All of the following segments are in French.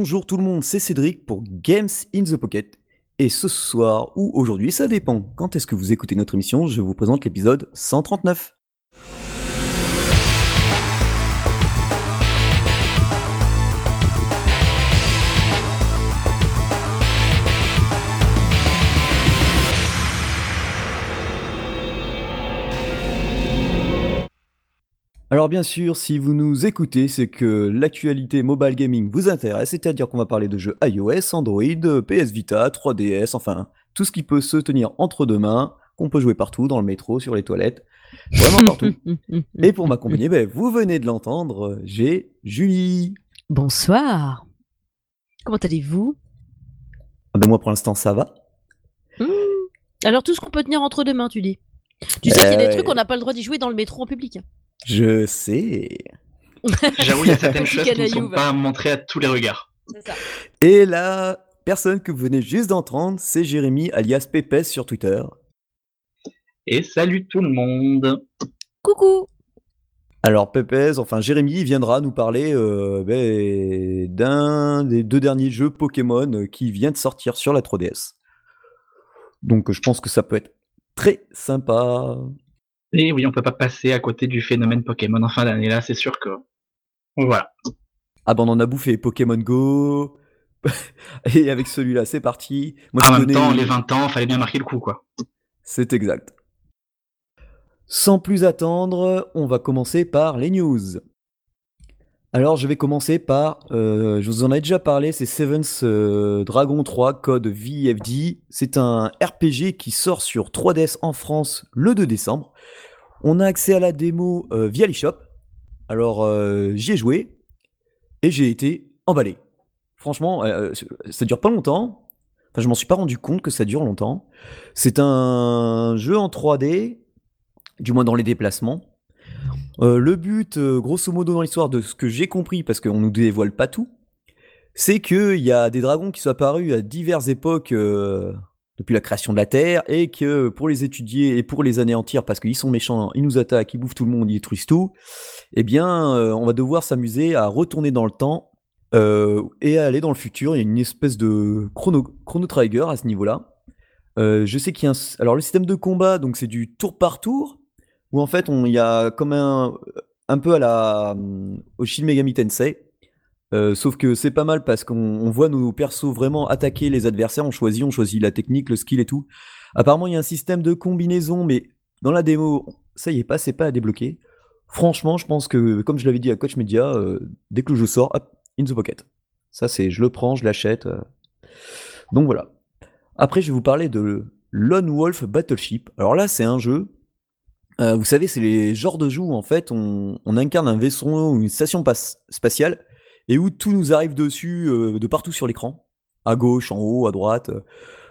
Bonjour tout le monde, c'est Cédric pour Games in the Pocket. Et ce soir, ou aujourd'hui, ça dépend. Quand est-ce que vous écoutez notre émission? Je vous présente l'épisode 139. Alors bien sûr, si vous nous écoutez, c'est que l'actualité mobile gaming vous intéresse, c'est-à-dire qu'on va parler de jeux iOS, Android, PS Vita, 3DS, enfin tout ce qui peut se tenir entre deux mains, qu'on peut jouer partout, dans le métro, sur les toilettes, vraiment partout. Et pour m'accompagner, ben, vous venez de l'entendre, j'ai Julie. Bonsoir. Comment allez-vous? Ah ben, moi pour l'instant ça va. Hmm. Alors tout ce qu'on peut tenir entre deux mains, tu dis Tu sais qu'il y a des Euh, trucs qu'on n'a pas le droit d'y jouer dans le métro en public. Je sais. J'avoue, il y a certaines choses qui ne sont pas montrées à tous les regards. C'est ça. Et la personne que vous venez juste d'entendre, c'est Jérémy alias Pépès sur Twitter. Et salut tout le monde. Coucou Alors Pépès, enfin Jérémy viendra nous parler euh, ben, d'un des deux derniers jeux Pokémon qui vient de sortir sur la 3DS. Donc je pense que ça peut être très sympa. Et oui, on peut pas passer à côté du phénomène Pokémon en fin d'année là, c'est sûr que. Voilà. Ah ben on en a bouffé Pokémon Go. Et avec celui-là, c'est parti. Moi, en je même connais- temps, les 20 ans, fallait bien marquer le coup, quoi. C'est exact. Sans plus attendre, on va commencer par les news. Alors, je vais commencer par, euh, je vous en ai déjà parlé, c'est Seven's euh, Dragon 3 code VFD. C'est un RPG qui sort sur 3DS en France le 2 décembre. On a accès à la démo euh, via l'eShop. Alors, j'y ai joué et j'ai été emballé. Franchement, ça dure pas longtemps. Enfin, je m'en suis pas rendu compte que ça dure longtemps. C'est un jeu en 3D, du moins dans les déplacements. Euh, le but, euh, grosso modo dans l'histoire, de ce que j'ai compris, parce qu'on nous dévoile pas tout, c'est qu'il y a des dragons qui sont apparus à diverses époques euh, depuis la création de la Terre, et que pour les étudier et pour les anéantir, parce qu'ils sont méchants, ils nous attaquent, ils bouffent tout le monde, ils détruisent tout, eh bien, on va devoir s'amuser à retourner dans le temps et à aller dans le futur. Il y a une espèce de chrono, trigger à ce niveau-là. Je sais qu'il y a un... Alors le système de combat, donc c'est du tour par tour, où en fait on- il y a comme un, un peu à la au Shin Megami Tensei. Euh, sauf que c'est pas mal parce qu'on on voit nos persos vraiment attaquer les adversaires, on choisit, on choisit la technique, le skill et tout. Apparemment il y a un système de combinaison, mais dans la démo, ça y est pas, c'est pas à débloquer. Franchement, je pense que, comme je l'avais dit à Coach Media, euh, dès que le jeu sort, hop, in the pocket. Ça c'est, je le prends, je l'achète. euh. Donc voilà. Après, je vais vous parler de Lone Wolf Battleship. Alors là, c'est un jeu. Euh, vous savez, c'est les genres de jeux où en fait on, incarne un vaisseau ou une station spatiale et où tout nous arrive dessus euh, de partout sur l'écran, à gauche, en haut, à droite. euh.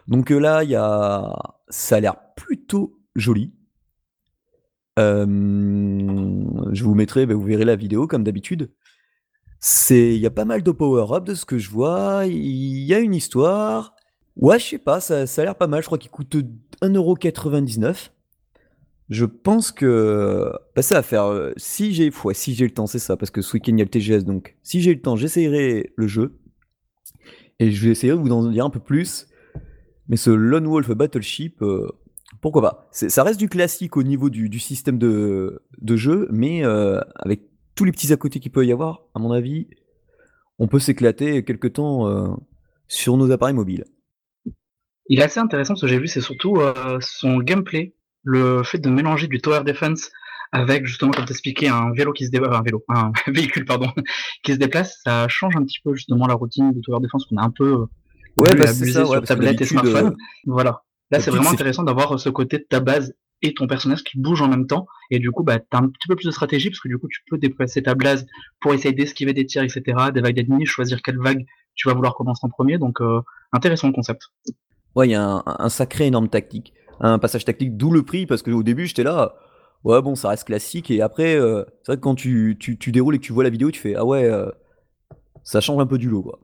Donc là, y a, ça a l'air plutôt joli. Je vous mettrai, bah, vous verrez la vidéo comme d'habitude. Il y a pas mal de power-up de ce que je vois. Il y a une histoire. Ouais, je sais pas, ça a l'air pas mal. Je crois qu'il coûte 1,99€. Je pense que bah, ça va faire. euh, si j'ai si j'ai le temps, c'est ça, parce que ce week-end il y a le TGS, donc si j'ai le temps, j'essayerai le jeu. Et je vais essayer de vous en dire un peu plus. Mais ce Lone Wolf Battleship, euh, pourquoi pas? Ça reste du classique au niveau du, système de, jeu, mais euh, avec tous les petits à côté qu'il peut y avoir, à mon avis, on peut s'éclater quelque temps sur nos appareils mobiles. Il est assez intéressant ce que j'ai vu, c'est surtout son gameplay, le fait de mélanger du tower defense avec justement, comme t'expliquais, un vélo qui se déplace, un vélo, un véhicule pardon, qui se déplace, ça change un petit peu justement la routine du tower defense qu'on a un peu euh, Ouais, bah, abusé ça, ouais, sur tablette et smartphone. euh, Voilà. Là, c'est vraiment intéressant d'avoir ce côté de ta base et ton personnage qui bouge en même temps. Et du coup, bah, t'as un petit peu plus de stratégie parce que du coup, tu peux déplacer ta base pour essayer d'esquiver des tirs, etc., des vagues d'ennemis, choisir quelle vague tu vas vouloir commencer en premier. Donc, euh, intéressant le concept. Ouais, il y a un, un sacré énorme tactique, un passage tactique, d'où le prix, parce qu'au début j'étais là, ouais bon ça reste classique, et après euh, c'est vrai que quand tu, tu, tu déroules et que tu vois la vidéo, tu fais ah ouais, euh, ça change un peu du lot quoi.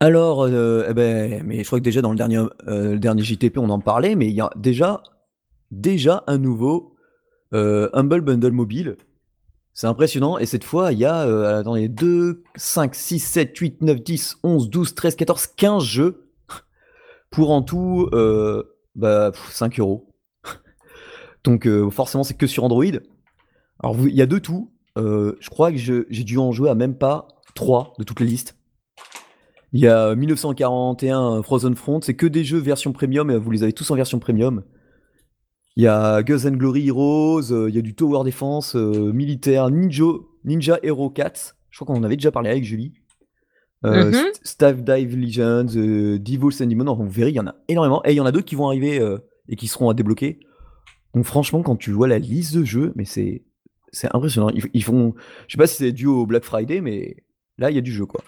Alors, euh, eh ben, mais je crois que déjà dans le dernier, euh, le dernier JTP on en parlait, mais il y a déjà, déjà un nouveau euh, Humble Bundle mobile. C'est impressionnant. Et cette fois, il y a euh, attendez, 2, 5, 6, 7, 8, 9, 10, 11, 12, 13, 14, 15 jeux pour en tout euh, bah, 5 euros. Donc euh, forcément, c'est que sur Android. Alors il y a de tout. Euh, je crois que j'ai dû en jouer à même pas 3 de toutes les listes. Il y a 1941 Frozen Front, c'est que des jeux version premium et vous les avez tous en version premium. Il y a Guns Glory Heroes, euh, il y a du Tower Defense, euh, militaire, Ninja, Ninja Hero 4. Je crois qu'on en avait déjà parlé avec Julie. Euh, Staff Dive Legends, euh, Devils and Demons, vous verrez, il y en a énormément. Et il y en a d'autres qui vont arriver euh, et qui seront à débloquer. Donc franchement, quand tu vois la liste de jeux, mais c'est c'est impressionnant. Ils, ils font, je sais pas si c'est dû au Black Friday, mais là il y a du jeu quoi.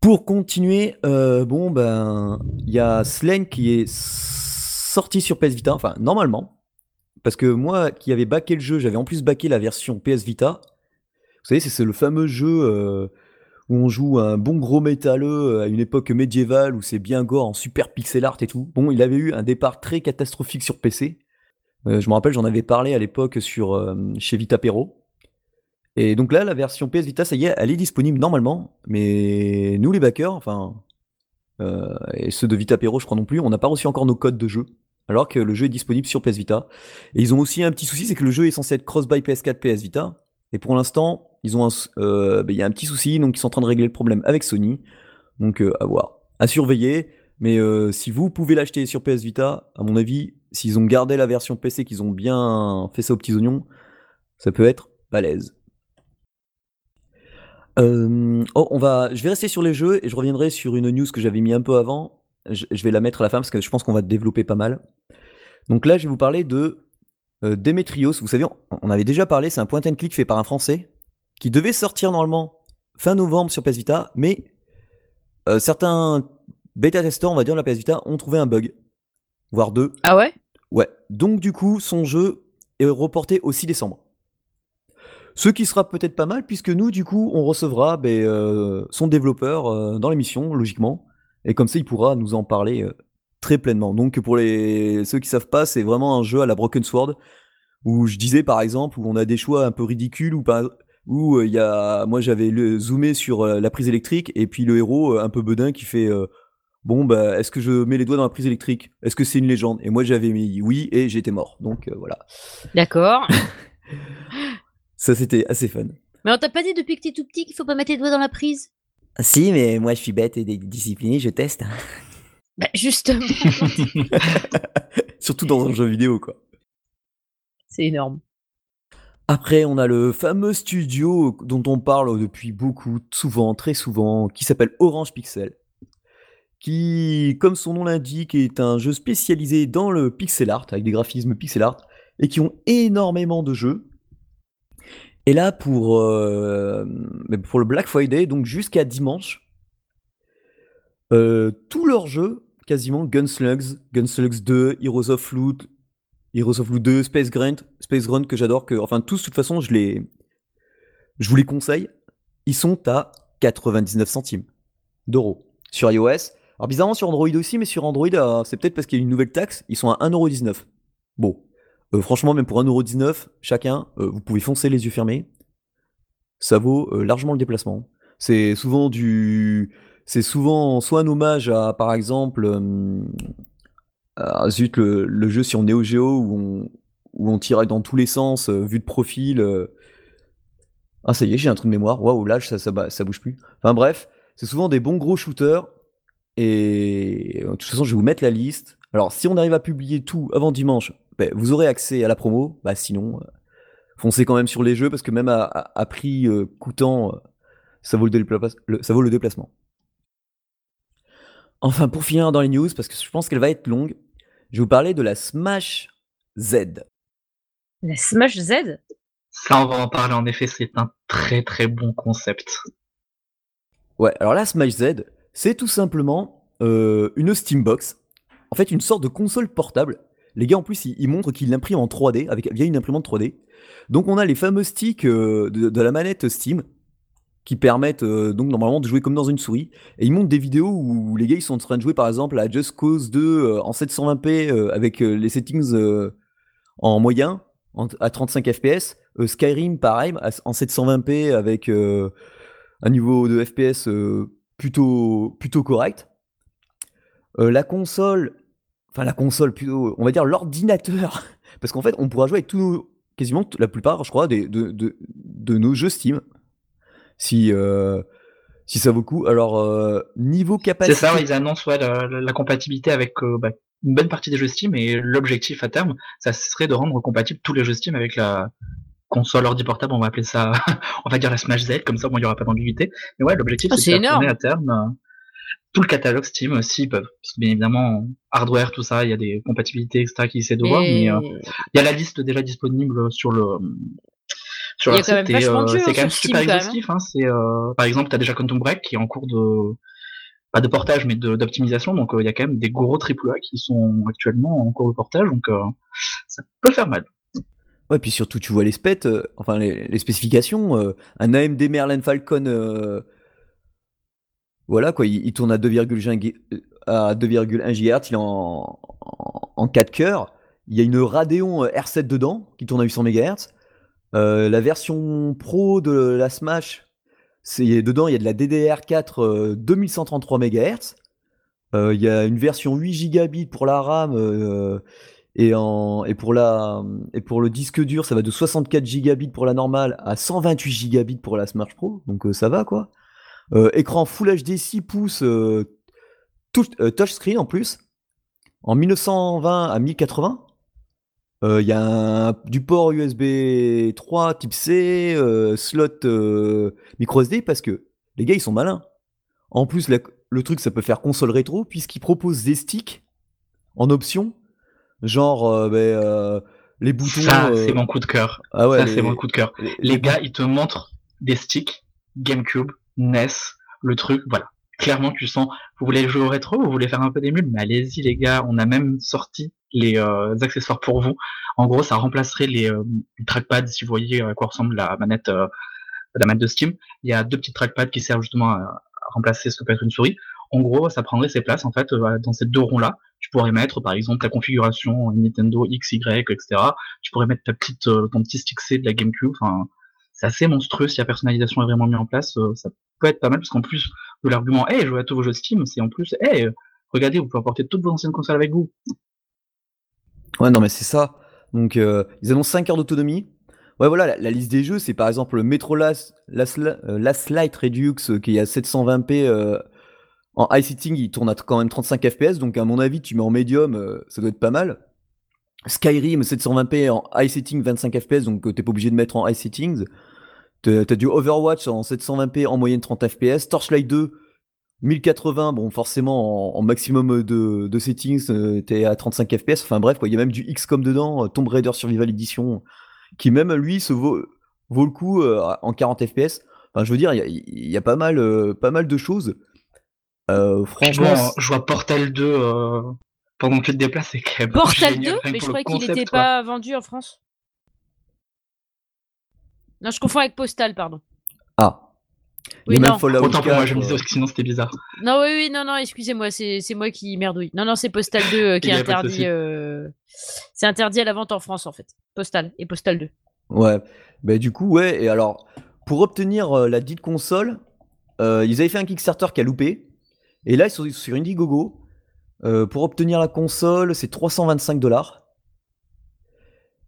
Pour continuer, euh, bon ben il y a Slain qui est sorti sur PS Vita, enfin normalement, parce que moi qui avais backé le jeu, j'avais en plus backé la version PS Vita. Vous savez, c'est- c'est le fameux jeu euh, où on joue un bon gros métalleux à une époque médiévale où c'est bien gore en super pixel art et tout. Bon, il avait eu un départ très catastrophique sur PC. Euh, je me rappelle, j'en avais parlé à l'époque euh, chez Vitapero. Et donc là, la version PS Vita, ça y est, elle est disponible normalement. Mais nous, les backers, enfin, euh, et ceux de Vitapero, je crois non plus, on n'a pas reçu encore nos codes de jeu. Alors que le jeu est disponible sur PS Vita. Et ils ont aussi un petit souci, c'est que le jeu est censé être cross-buy PS4, PS Vita. Et pour l'instant, ils ont euh, ben, il y a un petit souci, donc ils sont en train de régler le problème avec Sony. Donc euh, à voir, à surveiller. Mais euh, si vous pouvez l'acheter sur PS Vita, à mon avis, s'ils ont gardé la version PC, qu'ils ont bien fait ça aux petits oignons, ça peut être balèze. Oh, on va, je vais rester sur les jeux et je reviendrai sur une news que j'avais mis un peu avant. Je, vais la mettre à la fin parce que je pense qu'on va développer pas mal. Donc là, je vais vous parler de Demetrios. Vous savez, on, on avait déjà parlé, c'est un point and click fait par un Français qui devait sortir normalement fin novembre sur PS Vita, mais euh, certains bêta testeurs, on va dire, de la PS Vita, ont trouvé un bug, voire deux. Ah ouais? Ouais, donc du coup, son jeu est reporté au 6 décembre. Ce qui sera peut-être pas mal, puisque nous, du coup, on recevra ben, euh, son développeur euh, dans l'émission, logiquement. Et comme ça, il pourra nous en parler euh, très pleinement. Donc, pour les ceux qui savent pas, c'est vraiment un jeu à la Broken Sword, où je disais, par exemple, où on a des choix un peu ridicules, où, par- où euh, il y a... moi, j'avais le- zoomé sur euh, la prise électrique, et puis le héros, euh, un peu bedin, qui fait... euh, Bon, bah, est-ce que je mets les doigts dans la prise électrique? Est-ce que c'est une légende? Et moi, j'avais mis oui et j'étais mort. Donc euh, voilà. D'accord. Ça, c'était assez fun. Mais on t'a pas dit depuis que t'es tout petit qu'il faut pas mettre les doigts dans la prise? Si, mais moi, je suis bête et discipliné, je teste. Bah justement, Surtout dans un jeu vidéo, quoi. c'est énorme. Après, on a le fameux studio dont on parle depuis beaucoup, souvent, très souvent, qui s'appelle Orange Pixel. Qui, comme son nom l'indique, est un jeu spécialisé dans le pixel art, avec des graphismes pixel art, et qui ont énormément de jeux. Et là, pour, euh, le Black Friday, donc jusqu'à dimanche, euh, tous leurs jeux, quasiment Gunslugs, Gunslugs 2, Heroes of Loot, Heroes of Loot 2, Space Grunt, Space que j'adore, que, enfin tous, de toute façon, je les, je vous les conseille. Ils sont à 99 centimes d'euros sur iOS. Alors bizarrement sur Android aussi, mais sur Android, euh, c'est peut-être parce qu'il y a une nouvelle taxe, ils sont à 1,19€. Bon, euh, franchement, même pour 1,19€ chacun, euh, vous pouvez foncer les yeux fermés. Ça vaut largement le déplacement. C'est souvent du. C'est souvent soit un hommage à, par exemple, euh, à, zut, le, jeu sur Neo Geo où on, où on tirait dans tous les sens, euh, vue de profil. euh. Ah, ça y est, j'ai un trou de mémoire. Waouh, là, ça, ça, ba- ça bouge plus. Enfin, bref, c'est souvent des bons gros shooters. Et euh, de toute façon, je vais vous mettre la liste. Alors, si on arrive à publier tout avant dimanche, ben, vous aurez accès à la promo. Bah, sinon, euh, foncez quand même sur les jeux parce que même à, prix euh, coûtant, euh, ça, vaut le- ça vaut le déplacement. Enfin, pour finir dans les news, parce que je pense qu'elle va être longue, je vais vous parler de la Smash Z. La Smash Z? Ça, on va en parler en effet, c'est un très très bon concept. Ouais, alors la Smash Z, c'est tout simplement euh, une Steambox. En fait, une sorte de console portable. Les gars, en plus, ils, ils montrent qu'ils l'impriment en 3D, avec, via une imprimante 3D. Donc, on a les fameux sticks euh, de, de la manette Steam, qui permettent euh, donc normalement de jouer comme dans une souris. Et ils montrent des vidéos où les gars, ils sont en train de jouer, par exemple, à Just Cause 2 euh, en 720p, euh, avec les settings en moyen, en- à 35 fps. Skyrim, pareil, en 720p avec un niveau de FPS plutôt, plutôt correct. la console, enfin la console plutôt, on va dire l'ordinateur, parce qu'en fait, on pourra jouer avec tous quasiment la plupart, je crois, des, de, de, de nos jeux Steam. Si, si ça vaut le coup. Alors, niveau capacité. C'est ça, ils annoncent la, compatibilité avec bah, une bonne partie des jeux Steam et l'objectif à terme, ça serait de rendre compatible tous les jeux Steam avec la console ordi portable, on va appeler ça, on va dire la Smash Z, comme ça, il n'y aura pas d'ambiguïté. Mais ouais, l'objectif, ah, c'est de faire à terme euh, tout le catalogue Steam, euh, s'ils peuvent. Parce que bien évidemment, hardware, tout ça, il y a des compatibilités extra qui essaient de voir, mais euh, il y a la liste déjà disponible sur le sur la site et c'est quand même super exhaustif. Hein. c'est par exemple, tu as déjà Quantum Break qui est en cours de pas de portage mais d'optimisation donc il y a quand même des gros AAA qui sont actuellement en cours de portage donc ça peut faire mal. Ouais, puis surtout, tu vois les specs, euh, enfin les, spécifications. Euh, un AMD Merlin Falcon, euh, voilà quoi, il, tourne à 2,1 à 2,1 GHz, il est en, en, 4 cœurs. Il y a une Radeon R7 dedans qui tourne à 800 MHz. La version pro de la Smash, c'est dedans il y a de la DDR4 2133 MHz. il y a une version 8 gigabits pour la RAM et, en, et, pour le disque dur, ça va de 64 gigabits pour la normale à 128 gigabits pour la Smash Pro. Donc euh, ça va quoi. Euh, écran Full HD 6 pouces, euh, touchscreen en plus, en 1920 à 1080. Il y a du port USB 3 type C, slot micro SD parce que les gars ils sont malins. En plus, le truc ça peut faire console rétro puisqu'ils proposent des sticks en option Genre, euh, ben, euh, les boutons. Ça, euh, c'est mon coup de cœur. Ah ouais, ça, c'est mon coup de cœur. Les, gars, ils te montrent des sticks, GameCube, NES, le truc, voilà. Clairement, tu sens, vous voulez jouer au rétro, vous voulez faire un peu d'émule, mais allez-y les gars, on a même sorti les accessoires pour vous. En gros, ça remplacerait les, trackpads, si vous voyez à quoi ressemble la manette, de Steam. Il y a deux petits trackpads qui servent justement à, remplacer ce que peut être une souris. En gros, ça prendrait ses places en fait dans ces deux ronds là tu pourrais mettre par exemple la configuration Nintendo X, Y, etc. Tu pourrais mettre ta petite, euh, ton petit stick C de la GameCube. Enfin, c'est assez monstrueux si la personnalisation est vraiment mise en place. Euh, ça peut être pas mal parce qu'en plus de l'argument, hey, jouez à tous vos jeux Steam, c'est en plus, hey, regardez, vous pouvez apporter toutes vos anciennes consoles avec vous. Ouais, non, mais c'est ça. Donc, euh, ils annoncent 5 heures d'autonomie. Ouais, voilà, la, liste des jeux, c'est par exemple le Metro Last, Last, Last Light Redux qui est à 720p en high sitting, il tourne à quand même 35 FPS, donc à mon avis, tu mets en médium, euh, ça doit être pas mal. Skyrim 720p en high setting 25 FPS, donc euh, t'es pas obligé de mettre en high settings. T'as du Overwatch en 720p en moyenne 30 FPS. Torchlight 2 1080, bon forcément en, maximum de, de settings, euh, t'es à 35 FPS. Enfin bref, quoi, il y a même du XCOM dedans, Tomb Raider Survival Edition, qui même lui se vaut, vaut le coup en 40 FPS. Enfin je veux dire, il y, y a, pas mal, pas mal de choses. Euh, franchement, je vois Portal 2 euh, pendant que tu te déplaces, c'est quand même Portal 2 Mais je croyais qu'il n'était pas vendu en France. Non, je confonds avec Postal, pardon. Ah. Oui, non. Autant pour moi, je me disais, parce que sinon c'était bizarre. Non, oui, oui, non, non, excusez-moi, c'est moi qui merdouille. Non, non, c'est Postal 2 euh, qui est interdit. C'est interdit à la vente en France, en fait. Postal et Postal 2. Ouais. Bah, du coup, ouais, et alors, pour obtenir la dite console, ils avaient fait un Kickstarter qui a loupé. Et là, ils sont sur Indiegogo. Euh, pour obtenir la console, c'est 325 dollars.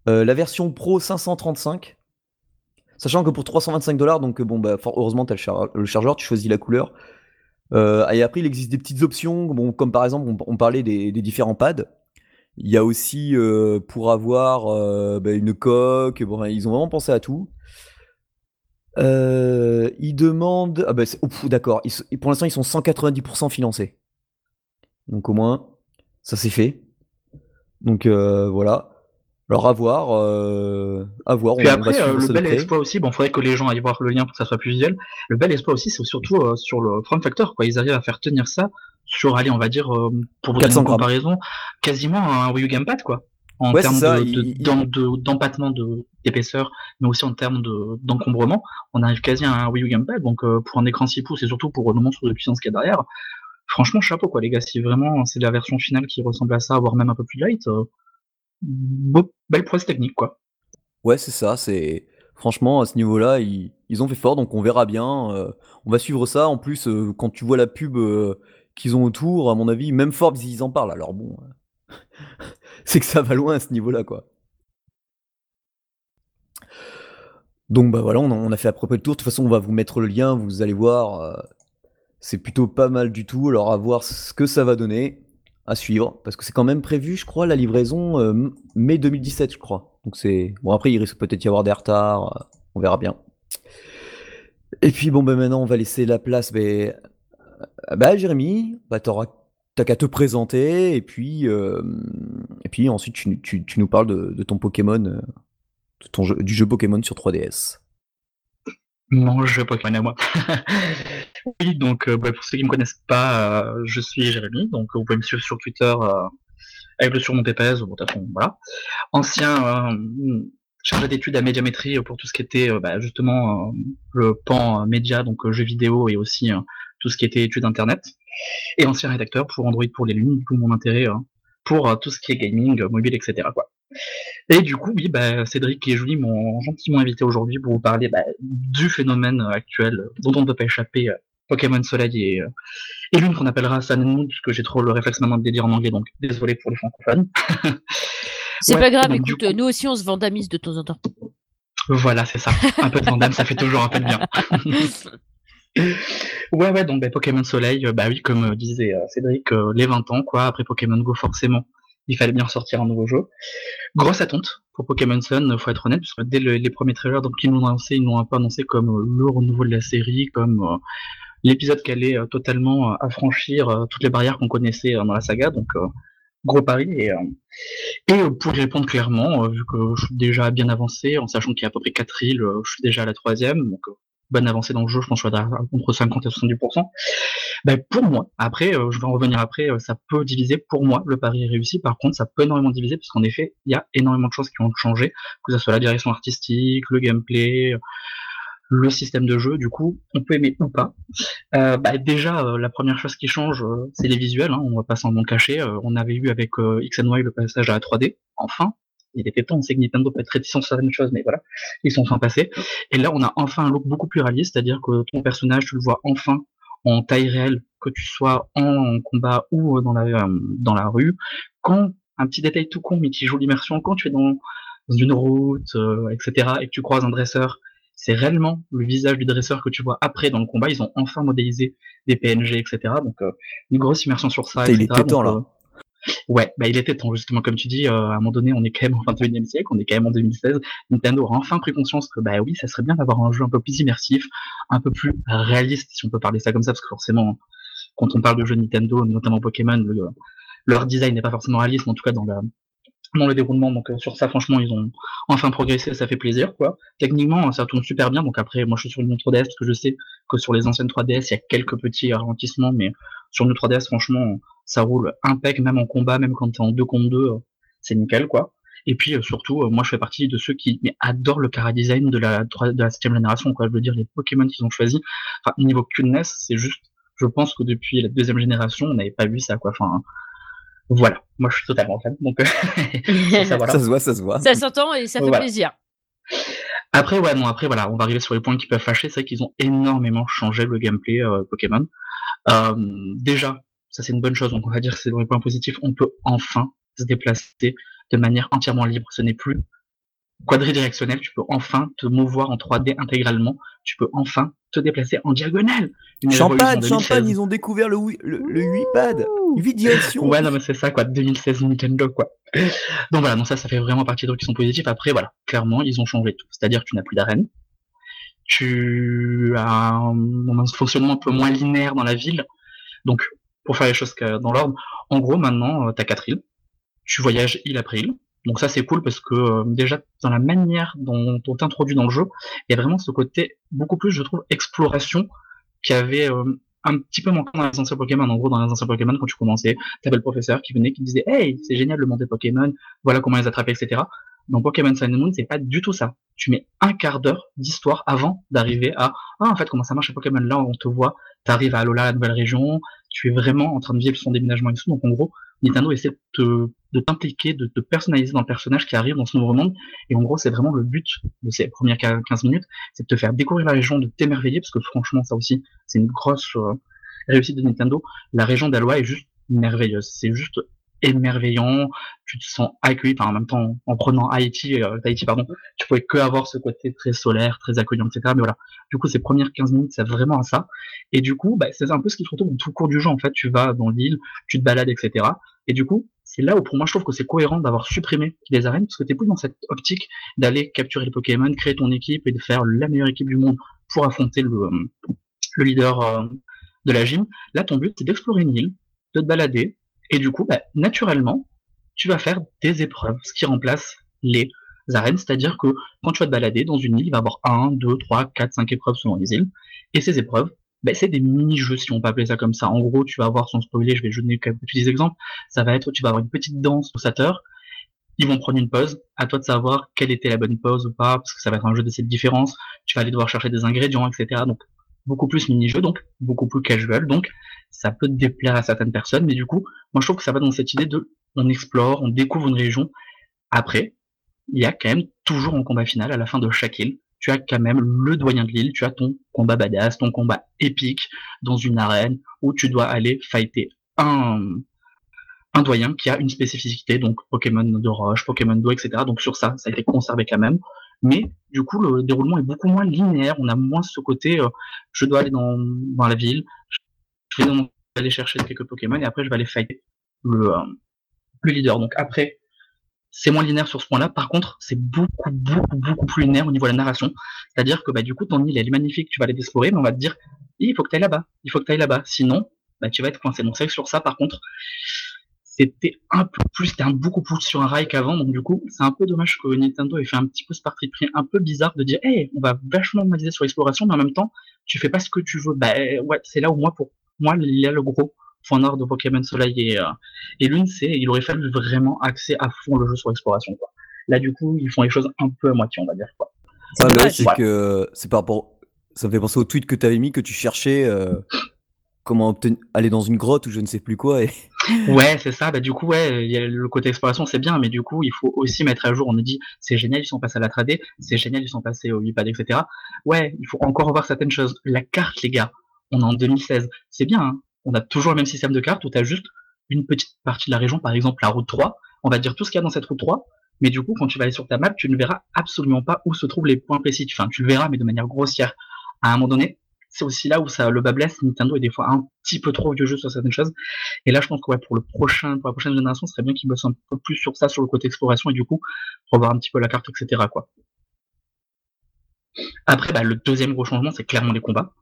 Euh, la version Pro 535. Sachant que pour 325 dollars, donc bon, bah, heureusement, tu as le, chargeur, tu choisis la couleur. Euh, et après, il existe des petites options, comme par exemple, on, parlait des, différents pads. Il y a aussi pour avoir bah, une coque, bon, ils ont vraiment pensé à tout. Euh, ils demandent. Ah bah, d'accord. Pour l'instant, ils sont 190% financés. Donc au moins, ça c'est fait. Donc euh, voilà. Alors à voir. Euh, à voir. Puis après, euh, le bel espoir aussi, bon, faudrait que les gens aillent voir le lien pour que ça soit plus visuel. Le bel espoir aussi, c'est surtout euh, sur le form factor. Quoi. Ils arrivent à faire tenir ça sur, allez, on va dire, pour vous donner une comparaison, quasiment un Wii U Gamepad, quoi en termes d'empattement de, d'épaisseur, mais aussi en termes d'encombrement, on arrive quasi à un Wii U Gamepad. Donc euh, pour un écran 6 pouces et surtout pour le monstre de puissance qu'il y a derrière, franchement chapeau quoi les gars. Si vraiment c'est la version finale qui ressemble à ça, voire même un peu plus light, euh, belle prouesse technique quoi. Ouais c'est ça. C'est franchement, à ce niveau-là, ils, ont fait fort, donc on verra bien. on va suivre ça. En plus, quand tu vois la pub qu'ils ont autour, à mon avis, même Forbes, ils en parlent. Alors bon, c'est que ça va loin à ce niveau-là, quoi. Donc bah voilà, on a, fait à peu près le tour. De toute façon, on va vous mettre le lien, vous allez voir. c'est plutôt pas mal du tout. Alors à voir ce que ça va donner à suivre, parce que c'est quand même prévu, je crois, la livraison euh, mai 2017, je crois. Donc c'est bon. Après, il risque peut-être y avoir des retards, euh, on verra bien. Et puis bon, ben maintenant, on va laisser la place. Ben, euh, bah, Jérémy, bah t'as qu'à te présenter, et puis et puis ensuite tu, nous parles de, ton Pokémon, de ton jeu, du jeu Pokémon sur 3DS. Mon jeu Pokémon à moi. Oui, donc euh, bah, pour ceux qui me connaissent pas, euh, je suis Jérémy, donc vous pouvez me suivre sur Twitter euh, avec le surnom PPS, bon, voilà. Ancien chargé d'études à médiamétrie pour tout ce qui était bah, justement le pan média, donc jeux vidéo et aussi tout ce qui était études internet. Et ancien rédacteur pour Android pour les lunes, coup mon intérêt pour tout ce qui est gaming, mobile, etc. Quoi. Et du coup, oui, bah, Cédric et Julie m'ont gentiment invité aujourd'hui pour vous parler bah, du phénomène actuel dont on ne peut pas échapper Pokémon Soleil et, euh, et l'une qu'on appellera Sun Moon, puisque j'ai trop le réflexe maintenant de les dire en anglais, donc désolé pour les francophones. C'est pas grave, écoute, nous aussi on se vandamise de temps en temps. Voilà, c'est ça. Un peu de vandame, ça fait toujours un peu de bien. ouais, ouais, donc bah, Pokémon Soleil, euh, bah oui, comme euh, disait Cédric, les 20 ans, quoi. Après Pokémon Go, forcément, il fallait bien ressortir un nouveau jeu. Grosse attente pour Pokémon Sun, faut être honnête, parce que dès les premiers trailers, donc ils nous ont annoncé, ils nous ont un peu annoncé comme le renouveau de la série, comme l'épisode qui allait euh, totalement euh, affranchir euh, toutes les barrières qu'on connaissait dans la saga, donc gros pari. Et, et pour répondre clairement, vu que je suis déjà bien avancé, en sachant qu'il y a à peu près 4 îles, je suis déjà à la troisième, donc bonne avancée dans le jeu, je pense que je suis entre 50 et 70%. Ben, pour moi, après, je vais en revenir après, ça peut diviser, pour moi, le pari est réussi, par contre, ça peut énormément diviser, parce qu'en effet, il y a énormément de choses qui ont changé, que ce soit la direction artistique, le gameplay, le système de jeu, du coup, on peut aimer ou pas. Euh, bah, déjà, euh, la première chose qui change, euh, c'est les visuels, hein, on va pas s'en cacher. on avait eu avec X Y le passage à la 3D, enfin. Il était temps, on sait que Nintendo peut être réticent sur certaines choses, mais voilà, ils sont enfin passés. Et là, on a enfin un look beaucoup plus réaliste, c'est-à-dire que ton personnage, tu le vois enfin en taille réelle, que tu sois en combat ou dans la, dans la rue. Quand, un petit détail tout con, mais qui joue l'immersion, quand tu es dans, dans une route, etc., et que tu croises un dresseur c'est réellement le visage du dresseur que tu vois après dans le combat. Ils ont enfin modélisé des PNG, etc. Donc euh, une grosse immersion sur ça. Il était temps là. Ouais, bah il était temps justement comme tu dis. Euh, à un moment donné, on est quand même au 21e siècle, on est quand même en 2016. Nintendo a enfin pris conscience que bah oui, ça serait bien d'avoir un jeu un peu plus immersif, un peu plus réaliste, si on peut parler ça comme ça, parce que forcément, quand on parle de jeux Nintendo, notamment Pokémon, leur design n'est pas forcément réaliste, mais en tout cas dans la dans le déroulement. Donc euh, sur ça, franchement, ils ont enfin progressé, ça fait plaisir, quoi. Techniquement, ça tourne super bien. Donc après, moi, je suis sur une 3DS parce que je sais que sur les anciennes 3DS, il y a quelques petits ralentissements, mais sur une 3DS, franchement, ça roule impec, même en combat, même quand t'es en 2 contre 2, c'est nickel, quoi. Et puis euh, surtout, euh, moi, je fais partie de ceux qui mais, adorent le cara design de la de la septième génération, quoi. Je veux dire, les Pokémon qu'ils ont choisi, enfin, niveau cuteness, c'est juste, je pense que depuis la deuxième génération, on n'avait pas vu ça, quoi. Enfin, voilà, moi je suis totalement fan. Donc, ça, ça, se voit, ça se voit. Ça s'entend et ça fait plaisir. Après, ouais, non, après, voilà, on va arriver sur les points qui peuvent fâcher. C'est qu'ils ont énormément changé le gameplay euh, Pokémon. Euh, déjà, ça c'est une bonne chose, donc on va dire que c'est dans les points positifs. On peut enfin se déplacer de manière entièrement libre. Ce n'est plus quadridirectionnel, tu peux enfin te mouvoir en 3D intégralement, tu peux enfin te déplacer en diagonale. champagne, champagne, ils ont découvert le, le, le 8 pad, 8 directions. Ouais, non, mais c'est ça, quoi, 2016 Nintendo, quoi. Donc voilà, donc ça, ça fait vraiment partie de trucs qui sont positifs. Après, voilà, clairement, ils ont changé tout. C'est-à-dire que tu n'as plus d'arène, tu as un, fonctionnement un peu moins linéaire dans la ville. Donc, pour faire les choses dans l'ordre, en gros, maintenant, tu as quatre îles. Tu voyages île après île donc ça c'est cool parce que euh, déjà dans la manière dont on t'introduit dans le jeu, il y a vraiment ce côté beaucoup plus, je trouve, exploration qui avait euh, un petit peu manqué dans les anciens Pokémon. En gros, dans les anciens Pokémon, quand tu commençais, t'avais le professeur qui venait, qui disait Hey, c'est génial le monde des Pokémon, voilà comment les attraper, etc. Dans Pokémon Sun and Moon, c'est pas du tout ça. Tu mets un quart d'heure d'histoire avant d'arriver à Ah, en fait, comment ça marche à Pokémon? Là, on te voit, t'arrives à Alola, la nouvelle région, tu es vraiment en train de vivre son déménagement et tout. Donc, en gros, Nintendo essaie de, t'impliquer, de te personnaliser dans le personnage qui arrive dans ce nouveau monde. Et en gros, c'est vraiment le but de ces premières 15 minutes, c'est de te faire découvrir la région, de t'émerveiller, parce que franchement, ça aussi, c'est une grosse euh, réussite de Nintendo. La région d'Alois est juste merveilleuse. C'est juste émerveillant, tu te sens accueilli, enfin, en même temps, en prenant Haïti, euh, Tahiti, pardon, tu pouvais que avoir ce côté très solaire, très accueillant, etc. Mais voilà, du coup, ces premières 15 minutes, c'est vraiment à ça. Et du coup, bah, c'est un peu ce qui se retrouve dans tout le cours du jeu, en fait, tu vas dans l'île, tu te balades, etc. Et du coup, c'est là où pour moi je trouve que c'est cohérent d'avoir supprimé les arènes, parce que t'es plus dans cette optique d'aller capturer les Pokémon, créer ton équipe et de faire la meilleure équipe du monde pour affronter le, euh, le leader euh, de la gym. Là, ton but, c'est d'explorer une île, de te balader, et du coup, bah, naturellement, tu vas faire des épreuves, ce qui remplace les arènes, c'est-à-dire que quand tu vas te balader dans une île, il va y avoir 1, 2, 3, 4, 5 épreuves selon les îles, et ces épreuves, bah, c'est des mini-jeux, si on peut appeler ça comme ça. En gros, tu vas avoir, sans spoiler, je vais donner quelques petits exemples, ça va être, tu vas avoir une petite danse poussateur, ils vont prendre une pause, à toi de savoir quelle était la bonne pause ou pas, parce que ça va être un jeu de cette différence, tu vas aller devoir chercher des ingrédients, etc. beaucoup plus mini-jeu, donc beaucoup plus casual, donc ça peut déplaire à certaines personnes, mais du coup, moi je trouve que ça va dans cette idée de on explore, on découvre une région. Après, il y a quand même toujours un combat final à la fin de chaque île. Tu as quand même le doyen de l'île, tu as ton combat badass, ton combat épique dans une arène où tu dois aller fighter un, un doyen qui a une spécificité, donc Pokémon de roche, Pokémon d'eau, etc. Donc sur ça, ça a été conservé quand même. Mais du coup, le déroulement est beaucoup moins linéaire. On a moins ce côté, euh, je dois aller dans, dans la ville, je vais aller chercher quelques Pokémon et après je vais aller fighter le, euh, le leader. Donc après, c'est moins linéaire sur ce point-là. Par contre, c'est beaucoup, beaucoup, beaucoup plus linéaire au niveau de la narration. C'est-à-dire que bah, du coup, ton île, elle est magnifique, tu vas aller explorer, mais on va te dire, il faut que tu ailles là-bas, il faut que là-bas. Sinon, bah, tu vas être coincé. Donc c'est sur ça, par contre, c'était un peu plus, c'était un beaucoup plus sur un rail qu'avant. Donc du coup, c'est un peu dommage que Nintendo ait fait un petit peu ce parti pris un peu bizarre de dire, hey, on va vachement miser sur l'exploration, mais en même temps, tu fais pas ce que tu veux. Bah ouais, c'est là où moi, pour moi, il y a le gros point nord de Pokémon Soleil et, euh, et Lune, c'est il aurait fallu vraiment axer à fond le jeu sur l'exploration. Quoi. Là, du coup, ils font les choses un peu à moitié, on va dire. Quoi. c'est que c'est par rapport. Ça me fait penser au tweet que tu avais mis que tu cherchais. Euh, comment obtenir, aller dans une grotte ou je ne sais plus quoi. Et... ouais, c'est ça. Bah, du coup, ouais, il y a le côté exploration, c'est bien, mais du coup, il faut aussi mettre à jour. On nous dit, c'est génial, ils sont passés à la 3D, c'est génial, ils sont passés au iPad, etc. Ouais, il faut encore revoir certaines choses. La carte, les gars, on est en 2016. C'est bien, hein. on a toujours le même système de carte où tu as juste une petite partie de la région, par exemple la route 3. On va dire tout ce qu'il y a dans cette route 3. Mais du coup, quand tu vas aller sur ta map, tu ne verras absolument pas où se trouvent les points précis. Enfin, tu le verras, mais de manière grossière. À un moment donné, c'est aussi là où ça le bas blesse. Nintendo est des fois un petit peu trop vieux jeu sur certaines choses. Et là, je pense que pour la prochaine génération, ce serait bien qu'ils bossent un peu plus sur ça, sur le côté exploration et du coup revoir un petit peu la carte, etc. Après, bah, le deuxième gros changement, c'est clairement les combats.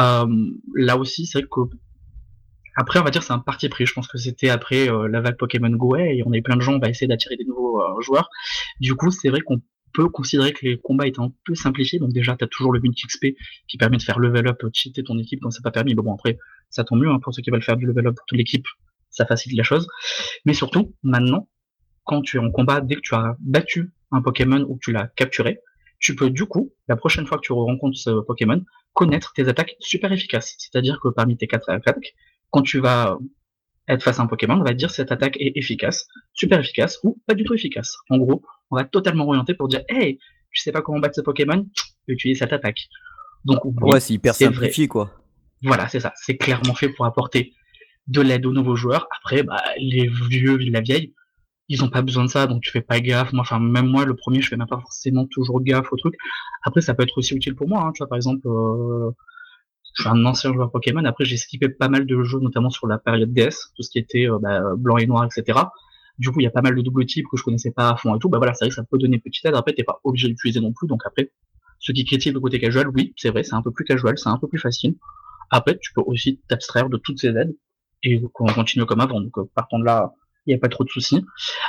Euh, là aussi, c'est vrai que après, on va dire c'est un parti pris. Je pense que c'était après euh, la vague Pokémon Go et on avait plein de gens, on va essayer d'attirer des nouveaux euh, joueurs. Du coup, c'est vrai qu'on peut considérer que les combats étaient un peu simplifiés. Donc déjà, tu as toujours le multi XP qui permet de faire level up, cheater ton équipe quand c'est pas permis. Mais bon, après, ça tombe mieux hein, pour ceux qui veulent faire du level up pour toute l'équipe. Ça facilite la chose. Mais surtout, maintenant, quand tu es en combat, dès que tu as battu un Pokémon ou que tu l'as capturé, tu peux du coup, la prochaine fois que tu rencontres ce Pokémon, connaître tes attaques super efficaces. C'est-à-dire que parmi tes quatre attaques, quand tu vas être face à un Pokémon, on va dire cette attaque est efficace, super efficace ou pas du tout efficace. En gros, on va totalement orienter pour dire hey, tu sais pas comment battre ce Pokémon, utilise cette attaque. Donc ouais, c'est hyper simplifié quoi. Voilà, c'est ça. C'est clairement fait pour apporter de l'aide aux nouveaux joueurs. Après, bah, les vieux, la vieille, ils ont pas besoin de ça, donc tu fais pas gaffe. Moi, enfin, même moi, le premier, je fais même pas forcément toujours gaffe au truc. Après, ça peut être aussi utile pour moi. Hein, tu vois, par exemple, euh, je suis un ancien joueur Pokémon. Après, j'ai skippé pas mal de jeux, notamment sur la période DS, tout ce qui était euh, bah, blanc et noir, etc. Du coup, il y a pas mal de double types que je connaissais pas à fond et tout. Bah voilà, c'est vrai que ça peut donner petite aide. Après, t'es pas obligé d'utiliser non plus. Donc après, ceux qui critiquent le côté casual, oui, c'est vrai, c'est un peu plus casual, c'est un peu plus facile. Après, tu peux aussi t'abstraire de toutes ces aides et continuer comme avant. Donc, euh, partant de là, il n'y a pas trop de soucis.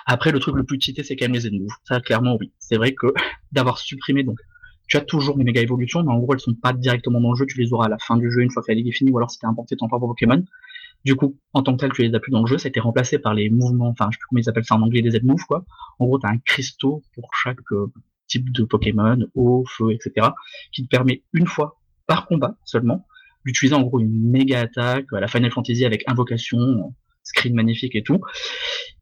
Après, le truc le plus cheaté, c'est quand même les ennemis. Ça, clairement, oui. C'est vrai que d'avoir supprimé, donc, tu as toujours les méga évolutions, mais en gros, elles sont pas directement dans le jeu. Tu les auras à la fin du jeu, une fois que la ligue est finie, ou alors si t'es importé ton Pokémon. Du coup, en tant que tel, tu les as dans le jeu. Ça a été remplacé par les mouvements, enfin, je sais plus comment ils appellent ça en anglais, les Z-moves, quoi. En gros, tu as un cristaux pour chaque euh, type de Pokémon, eau, feu, etc., qui te permet une fois par combat seulement d'utiliser en gros une méga attaque à la Final Fantasy avec invocation, screen magnifique et tout,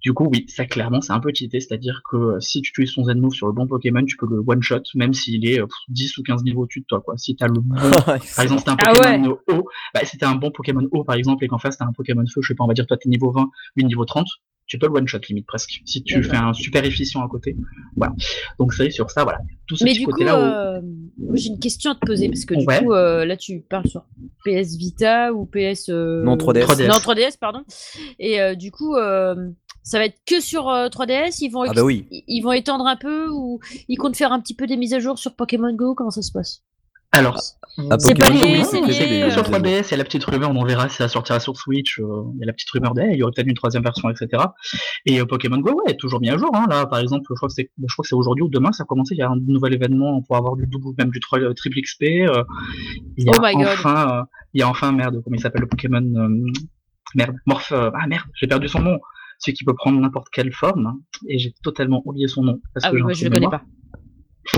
Du coup, oui, ça clairement, c'est un peu cheaté, c'est-à-dire que euh, si tu utilises ton Z-Move sur le bon Pokémon, tu peux le one-shot, même s'il est 10 ou 15 niveaux au-dessus de toi, quoi. Si t'as le bon, par exemple, t'as un Ah Pokémon haut, bah, si t'as un bon Pokémon haut, par exemple, et qu'en face t'as un Pokémon feu, je sais pas, on va dire toi t'es niveau 20, lui niveau 30, tu peux le one shot limite presque si tu fais un super efficient à côté. Voilà. Donc c'est sur ça voilà. Tout ce Mais du coup euh, j'ai une question à te poser parce que du coup euh, là tu parles sur PS Vita ou PS euh, non 3DS. non 3DS pardon. Et du coup ça va être que sur 3DS ils vont ah bah oui. ils vont étendre un peu ou ils comptent faire un petit peu des mises à jour sur Pokémon Go? Comment ça se passe? Alors, c'est pas lié, c'est lié. Sur 3DS, il y a la petite rumeur, on verra si ça sortira sur Switch. Euh, il y a la petite rumeur il y aurait peut-être une troisième version, etc. Et euh, Pokémon Go, ouais, toujours mis à jour. Hein, là, par exemple, je crois que c'est, je crois que c'est aujourd'hui ou demain, ça a commencé. Il y a un nouvel événement pour avoir du double, même du euh, triple XP. il y a oh my enfin, God. il y a enfin, merde, comment il s'appelle le Pokémon Merde, Morph. ah merde, j'ai perdu son nom. Celui qui peut prendre n'importe quelle forme. Hein, et j'ai totalement oublié son nom. Parce ah que oui, je le connais pas.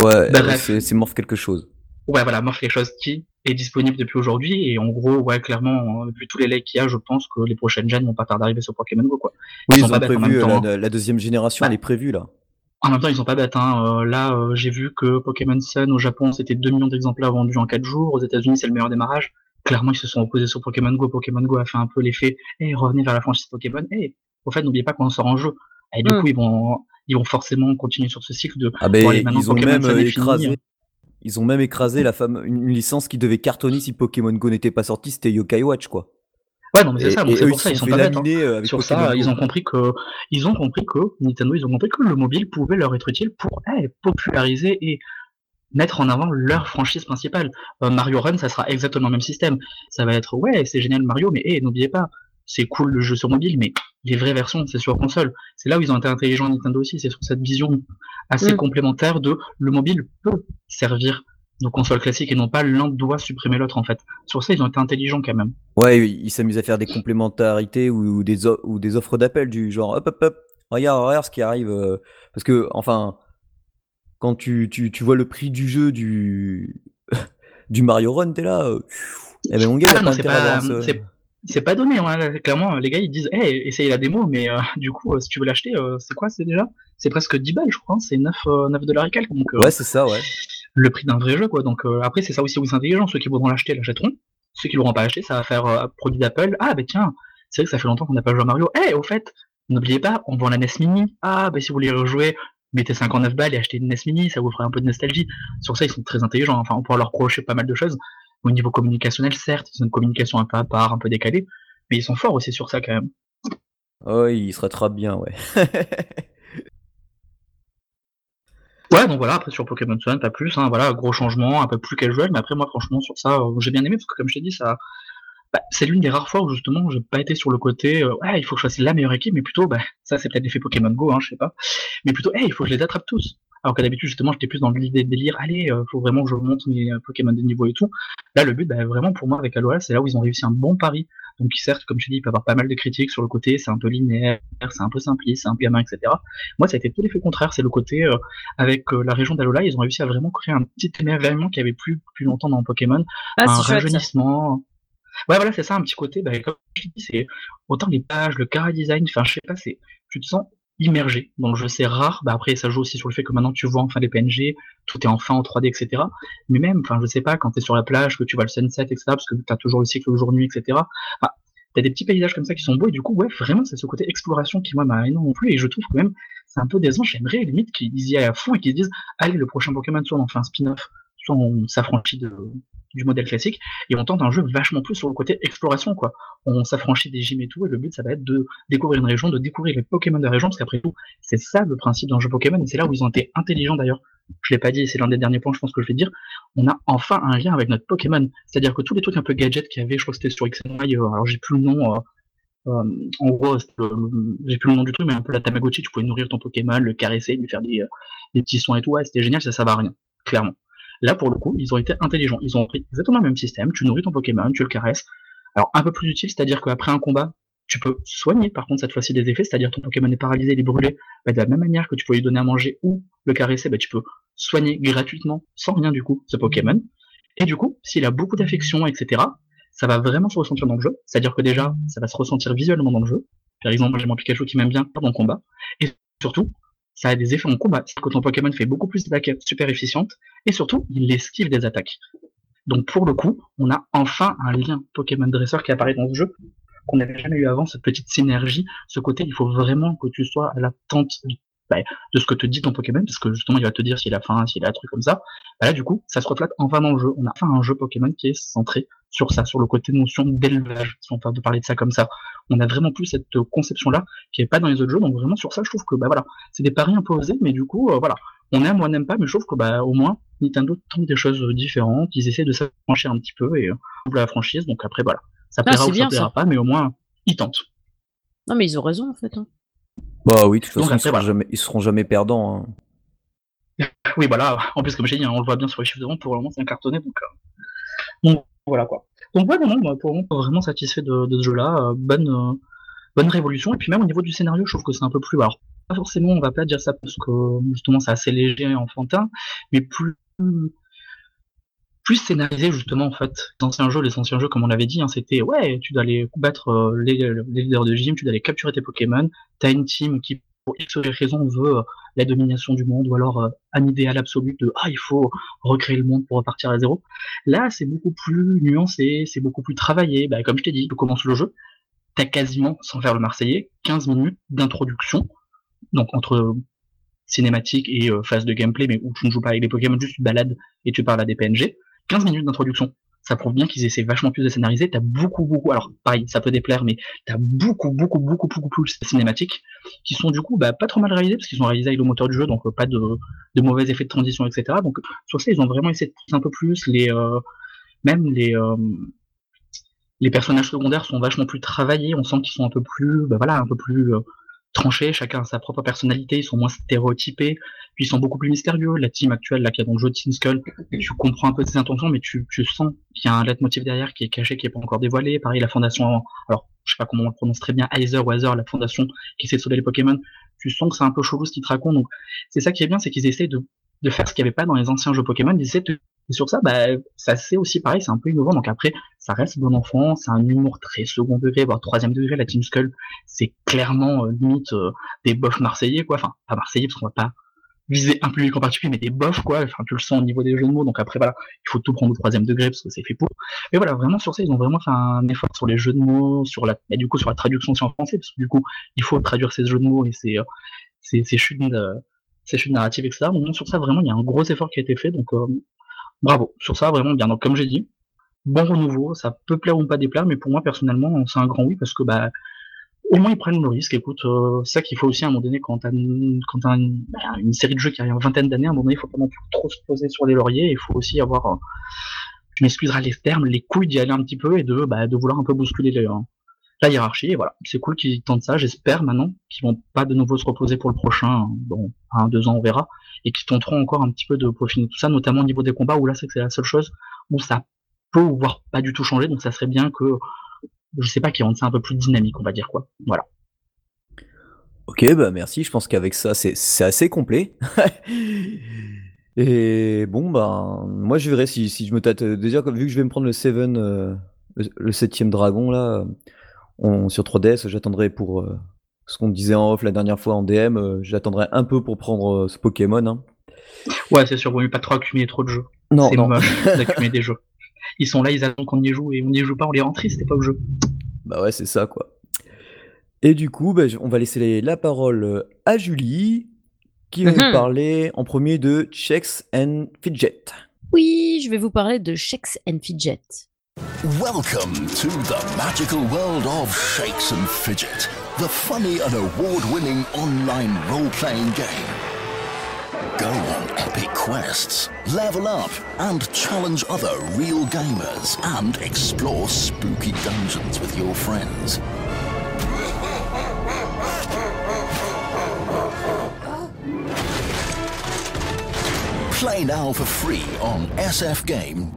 Ouais, bah, c'est Morph quelque chose ouais, voilà, Morph quelque chose qui est disponible depuis aujourd'hui. Et en gros, ouais, clairement, vu tous les leaks qu'il y a, je pense que les prochaines gènes vont pas tarder d'arriver sur Pokémon Go, quoi. Oui, ils, ont prévu, la, hein. la, deuxième génération, elle est prévue, là. En même temps, ils sont pas bêtes. Hein. Euh, là, euh, j'ai vu que Pokémon Sun au Japon, c'était 2 millions d'exemplaires vendus en 4 jours. Aux États-Unis, c'est le meilleur démarrage. Clairement, ils se sont opposés sur Pokémon Go. Pokémon Go a fait un peu l'effet, et hey, revenez vers la franchise Pokémon. Et hey, au fait, n'oubliez pas qu'on sort en jeu. Et du hmm. coup, ils vont, ils vont forcément continuer sur ce cycle de. Ah ben, ils ont même euh, écrasé. Ils ont même écrasé la femme, une licence qui devait cartonner si Pokémon Go n'était pas sorti, c'était Yokai Watch, quoi. Ouais, non, mais c'est ça, c'est pour ça, ils sont pas bêtes, hein. Euh, Sur ça, ils ont compris que, ils ont compris que, Nintendo, ils ont compris que le mobile pouvait leur être utile pour eh, populariser et mettre en avant leur franchise principale. Euh, Mario Run, ça sera exactement le même système. Ça va être, ouais, c'est génial Mario, mais eh, n'oubliez pas, c'est cool le jeu sur mobile, mais les vraies versions, c'est sur console. C'est là où ils ont été intelligents Nintendo aussi, c'est sur cette vision assez mm. complémentaire de le mobile peut servir nos consoles classiques et non pas l'un doit supprimer l'autre en fait. Sur ça, ils ont été intelligents quand même. Ouais, ils s'amusent à faire des complémentarités ou, des, ou des offres d'appel du genre hop hop hop, regarde, regarde ce qui arrive. Euh, parce que, enfin, quand tu, tu, tu, vois le prix du jeu du, du Mario Run, t'es là. Euh, eh ben mon gars, ah, pas, c'est pas donné, hein. clairement, les gars ils disent, hey, essayez la démo, mais euh, du coup, euh, si tu veux l'acheter, euh, c'est quoi, c'est déjà? C'est presque 10 balles, je crois, hein. c'est 9, 9 dollars et quelques. Donc, ouais, c'est ça, ouais. Le prix d'un vrai jeu, quoi. Donc après, c'est ça aussi où c'est intelligent, ceux qui voudront l'acheter l'achèteront, ceux qui l'auront pas acheté, ça va faire produit d'Apple. Ah, bah tiens, c'est vrai que ça fait longtemps qu'on n'a pas joué à Mario. Eh, au fait, n'oubliez pas, on vend la NES Mini. Ah, bah si vous voulez rejouer, mettez 59 balles et achetez une NES Mini, ça vous fera un peu de nostalgie. Sur ça, ils sont très intelligents, enfin, on pourra leur reprocher pas mal de choses. Au niveau communicationnel, certes, ils ont une communication un peu à part, un peu décalée, mais ils sont forts aussi sur ça quand même. Oh, il se rattrape bien, ouais. ouais, donc voilà, après sur Pokémon Sun, pas plus, hein, voilà, gros changement, un peu plus casual, mais après moi franchement sur ça, euh, j'ai bien aimé parce que comme je t'ai dit, ça, bah, c'est l'une des rares fois où justement j'ai pas été sur le côté, euh, ouais, il faut que je fasse la meilleure équipe, mais plutôt, bah, ça c'est peut-être l'effet Pokémon Go, hein, je sais pas, mais plutôt, hey, il faut que je les attrape tous. Alors qu'à d'habitude, justement, j'étais plus dans l'idée de délire, allez, il euh, faut vraiment que je monte mes Pokémon des niveaux et tout. Là, le but, bah, vraiment pour moi avec Alola, c'est là où ils ont réussi un bon pari donc certes, comme je dis, il peut avoir pas mal de critiques sur le côté, c'est un peu linéaire, c'est un peu simpliste, c'est un peu gamin, etc. Moi, ça a été tout l'effet contraire, c'est le côté, euh, avec euh, la région d'Alola, ils ont réussi à vraiment créer un petit émerveillement qui avait plus plus longtemps dans Pokémon, ah, un rajeunissement. Ouais, voilà, c'est ça, un petit côté, bah, comme je dis, c'est autant les pages, le cara design, enfin, je sais pas, c'est, tu te sens immergé dans le jeu. C'est rare. Bah après, ça joue aussi sur le fait que maintenant tu vois enfin les PNG, tout est enfin en 3D, etc. Mais même, enfin, je sais pas, quand tu sur la plage, que tu vois le sunset, etc., parce que tu as toujours le cycle jour-nuit, etc. Enfin, t'as des petits paysages comme ça qui sont beaux et du coup, ouais, vraiment, c'est ce côté exploration qui, moi, m'a énormément plu et je trouve que même, c'est un peu décevant. J'aimerais limite qu'ils y aillent à fond et qu'ils se disent, allez, le prochain Pokémon, soit on en fait un spin-off, soit on s'affranchit de, du modèle classique, et on tente un jeu vachement plus sur le côté exploration, quoi. On s'affranchit des gyms et tout, et le but, ça va être de découvrir une région, de découvrir les Pokémon de la région, parce qu'après tout, c'est ça le principe d'un jeu Pokémon, et c'est là où ils ont été intelligents d'ailleurs. Je l'ai pas dit, c'est l'un des derniers points, je pense que je vais dire. On a enfin un lien avec notre Pokémon. C'est-à-dire que tous les trucs un peu gadgets qu'il y avait, je crois que c'était sur XY, euh, alors j'ai plus le nom, euh, euh, en gros, j'ai plus le nom du truc, mais un peu la Tamagotchi, tu pouvais nourrir ton Pokémon, le caresser, lui faire des, des petits soins et tout, ouais, c'était génial, ça, ça va à rien, clairement. Là, pour le coup, ils ont été intelligents. Ils ont pris exactement le même système. Tu nourris ton Pokémon, tu le caresses. Alors, un peu plus utile, c'est-à-dire qu'après un combat, tu peux soigner, par contre, cette fois-ci des effets, c'est-à-dire ton Pokémon est paralysé, il est brûlé. Bah, de la même manière que tu peux lui donner à manger ou le caresser, bah, tu peux soigner gratuitement, sans rien du coup, ce Pokémon. Et du coup, s'il a beaucoup d'affection, etc., ça va vraiment se ressentir dans le jeu. C'est-à-dire que déjà, ça va se ressentir visuellement dans le jeu Par exemple, j'ai mon Pikachu qui m'aime bien dans le combat. Et surtout, ça a des effets en combat. Que ton Pokémon fait beaucoup plus d'attaques super efficientes. Et surtout, il esquive des attaques. Donc pour le coup, on a enfin un lien Pokémon Dresseur qui apparaît dans ce jeu qu'on n'avait jamais eu avant, cette petite synergie, ce côté, il faut vraiment que tu sois à l'attente bah, de ce que te dit ton Pokémon, parce que justement, il va te dire s'il a faim, s'il a un truc comme ça. Bah là, du coup, ça se reflète enfin dans le jeu. On a enfin un jeu Pokémon qui est centré sur ça, sur le côté notion d'élevage, si on peut parler de ça comme ça. On a vraiment plus cette conception-là qui est pas dans les autres jeux, donc vraiment sur ça, je trouve que bah voilà, c'est des paris imposés, mais du coup, euh, voilà, on aime ou on n'aime pas, mais je trouve que bah au moins Nintendo tente des choses différentes, ils essaient de s'affranchir un petit peu et euh, la franchise, donc après voilà, ça plaira ou ça plaira pas, mais au moins ils tentent. Non mais ils ont raison en fait. Hein. Bah oui, de toute façon, ils, seront jamais, seront jamais perdants. Hein. Oui, voilà. En plus, comme j'ai dit, hein, on le voit bien sur les chiffres de vente, pour le moment, c'est un cartonné. Donc, euh, donc voilà quoi. Donc ouais, non, bah, pour le moment, vraiment satisfait de, de ce jeu-là. Euh, bonne, euh, bonne révolution. Et puis même au niveau du scénario, je trouve que c'est un peu plus. Alors, pas forcément, on va pas dire ça parce que justement, c'est assez léger et enfantin, mais plus plus scénarisé justement en fait. Les anciens jeux, les anciens jeux comme on l'avait dit, hein, c'était ouais, tu dois aller combattre les, les, leaders de gym, tu dois aller capturer tes Pokémon, t'as une team qui pour X raison veut la domination du monde ou alors un idéal absolu de ah il faut recréer le monde pour repartir à zéro. Là c'est beaucoup plus nuancé, c'est beaucoup plus travaillé. Bah, comme je t'ai dit, tu commences le jeu, t'as quasiment, sans faire le Marseillais, 15 minutes d'introduction, donc entre cinématique et phase de gameplay, mais où tu ne joues pas avec les Pokémon, juste tu balades et tu parles à des PNG. 15 minutes d'introduction ça prouve bien qu'ils essaient vachement plus de scénariser. T'as beaucoup, beaucoup, alors pareil, ça peut déplaire, mais t'as beaucoup, beaucoup, beaucoup, beaucoup plus de cinématiques qui sont du coup bah, pas trop mal réalisées parce qu'ils sont réalisés avec le moteur du jeu, donc euh, pas de, mauvais effets de transition, etc. Donc sur ça, ils ont vraiment essayé de pousser un peu plus. Les, euh, même les, euh, les personnages secondaires sont vachement plus travaillés. On sent qu'ils sont un peu plus, bah, voilà, un peu plus tranchés, chacun a sa propre personnalité, ils sont moins stéréotypés, puis ils sont beaucoup plus mystérieux. La team actuelle, là, qui a dans le Skull, tu comprends un peu ses intentions, mais tu, tu sens qu'il y a un leitmotiv derrière qui est caché, qui est pas encore dévoilé. Pareil, la fondation, alors, je sais pas comment on le prononce très bien, Heiser ou la fondation qui essaie de sauver les Pokémon, tu sens que c'est un peu chelou ce qu'ils te racontent. Donc, c'est ça qui est bien, c'est qu'ils essaient de, de faire ce qu'il n'y avait pas dans les anciens jeux Pokémon, ils essaient de sur ça, bah, ça c'est aussi pareil, c'est un peu innovant. Donc après, ça reste bon enfant, c'est un humour très second degré, voire troisième degré. La Team Skull, c'est clairement euh, limite euh, des bofs marseillais, quoi. Enfin, pas marseillais parce qu'on va pas viser un public en particulier, mais des bofs, quoi. Enfin, tu le sens au niveau des jeux de mots. Donc après, voilà, il faut tout prendre au troisième degré parce que c'est fait pour. Mais voilà, vraiment sur ça, ils ont vraiment fait un effort sur les jeux de mots, sur la, et du coup sur la traduction aussi en français, parce que du coup, il faut traduire ces jeux de mots et ces, euh, ces, ces chutes, euh, ces chutes narratives, etc. Donc sur ça, vraiment, il y a un gros effort qui a été fait. Donc bravo. Sur ça, vraiment bien. Donc, comme j'ai dit, bon renouveau. Ça peut plaire ou pas déplaire, mais pour moi, personnellement, c'est un grand oui parce que, bah, au moins ils prennent le risque. Écoute, euh, c'est ça qu'il faut aussi à un moment donné quand t'as une, quand une, bah, une, série de jeux qui a une vingtaine d'années, à un moment donné, il faut pas non plus trop se poser sur les lauriers. Il faut aussi avoir, euh, je m'excuserai les termes, les couilles d'y aller un petit peu et de, bah, de vouloir un peu bousculer les, euh, la hiérarchie. Et voilà, c'est cool qu'ils tentent ça. J'espère maintenant qu'ils vont pas de nouveau se reposer pour le prochain. Bon, un, deux ans, on verra. Et qu'ils tenteront encore un petit peu de peaufiner tout ça, notamment au niveau des combats où là, c'est la seule chose où ça peut voire pas du tout changer. Donc ça serait bien que, je sais pas, qu'ils rendent ça un peu plus dynamique, on va dire quoi. Voilà. Ok, bah merci. Je pense qu'avec ça, c'est assez complet. Et bon, bah, moi je verrai si, je me tâte. Déjà, vu que je vais me prendre le 7, euh, le septième dragon là, sur 3DS, j'attendrai pour euh, ce qu'on disait en off la dernière fois en DM, euh, j'attendrai un peu pour prendre euh, ce Pokémon. Hein. Ouais, c'est sûr, vaut mieux pas trop accumuler trop de jeux. Non, c'est moche d'accumuler des jeux. Ils sont là, ils attendent qu'on y joue et on n'y joue pas, on les rend tristes, c'était pas au jeu. Bah ouais, c'est ça quoi. Et du coup, bah, on va laisser la parole à Julie, qui va nous mhm. parler en premier de Checks and Fidget. Oui, je vais vous parler de Checks and Fidget. Welcome to the magical world of Shakes and Fidget, the funny and award winning online role playing game. Go on epic quests, level up, and challenge other real gamers, and explore spooky dungeons with your friends. Play now for free on sfgame.us.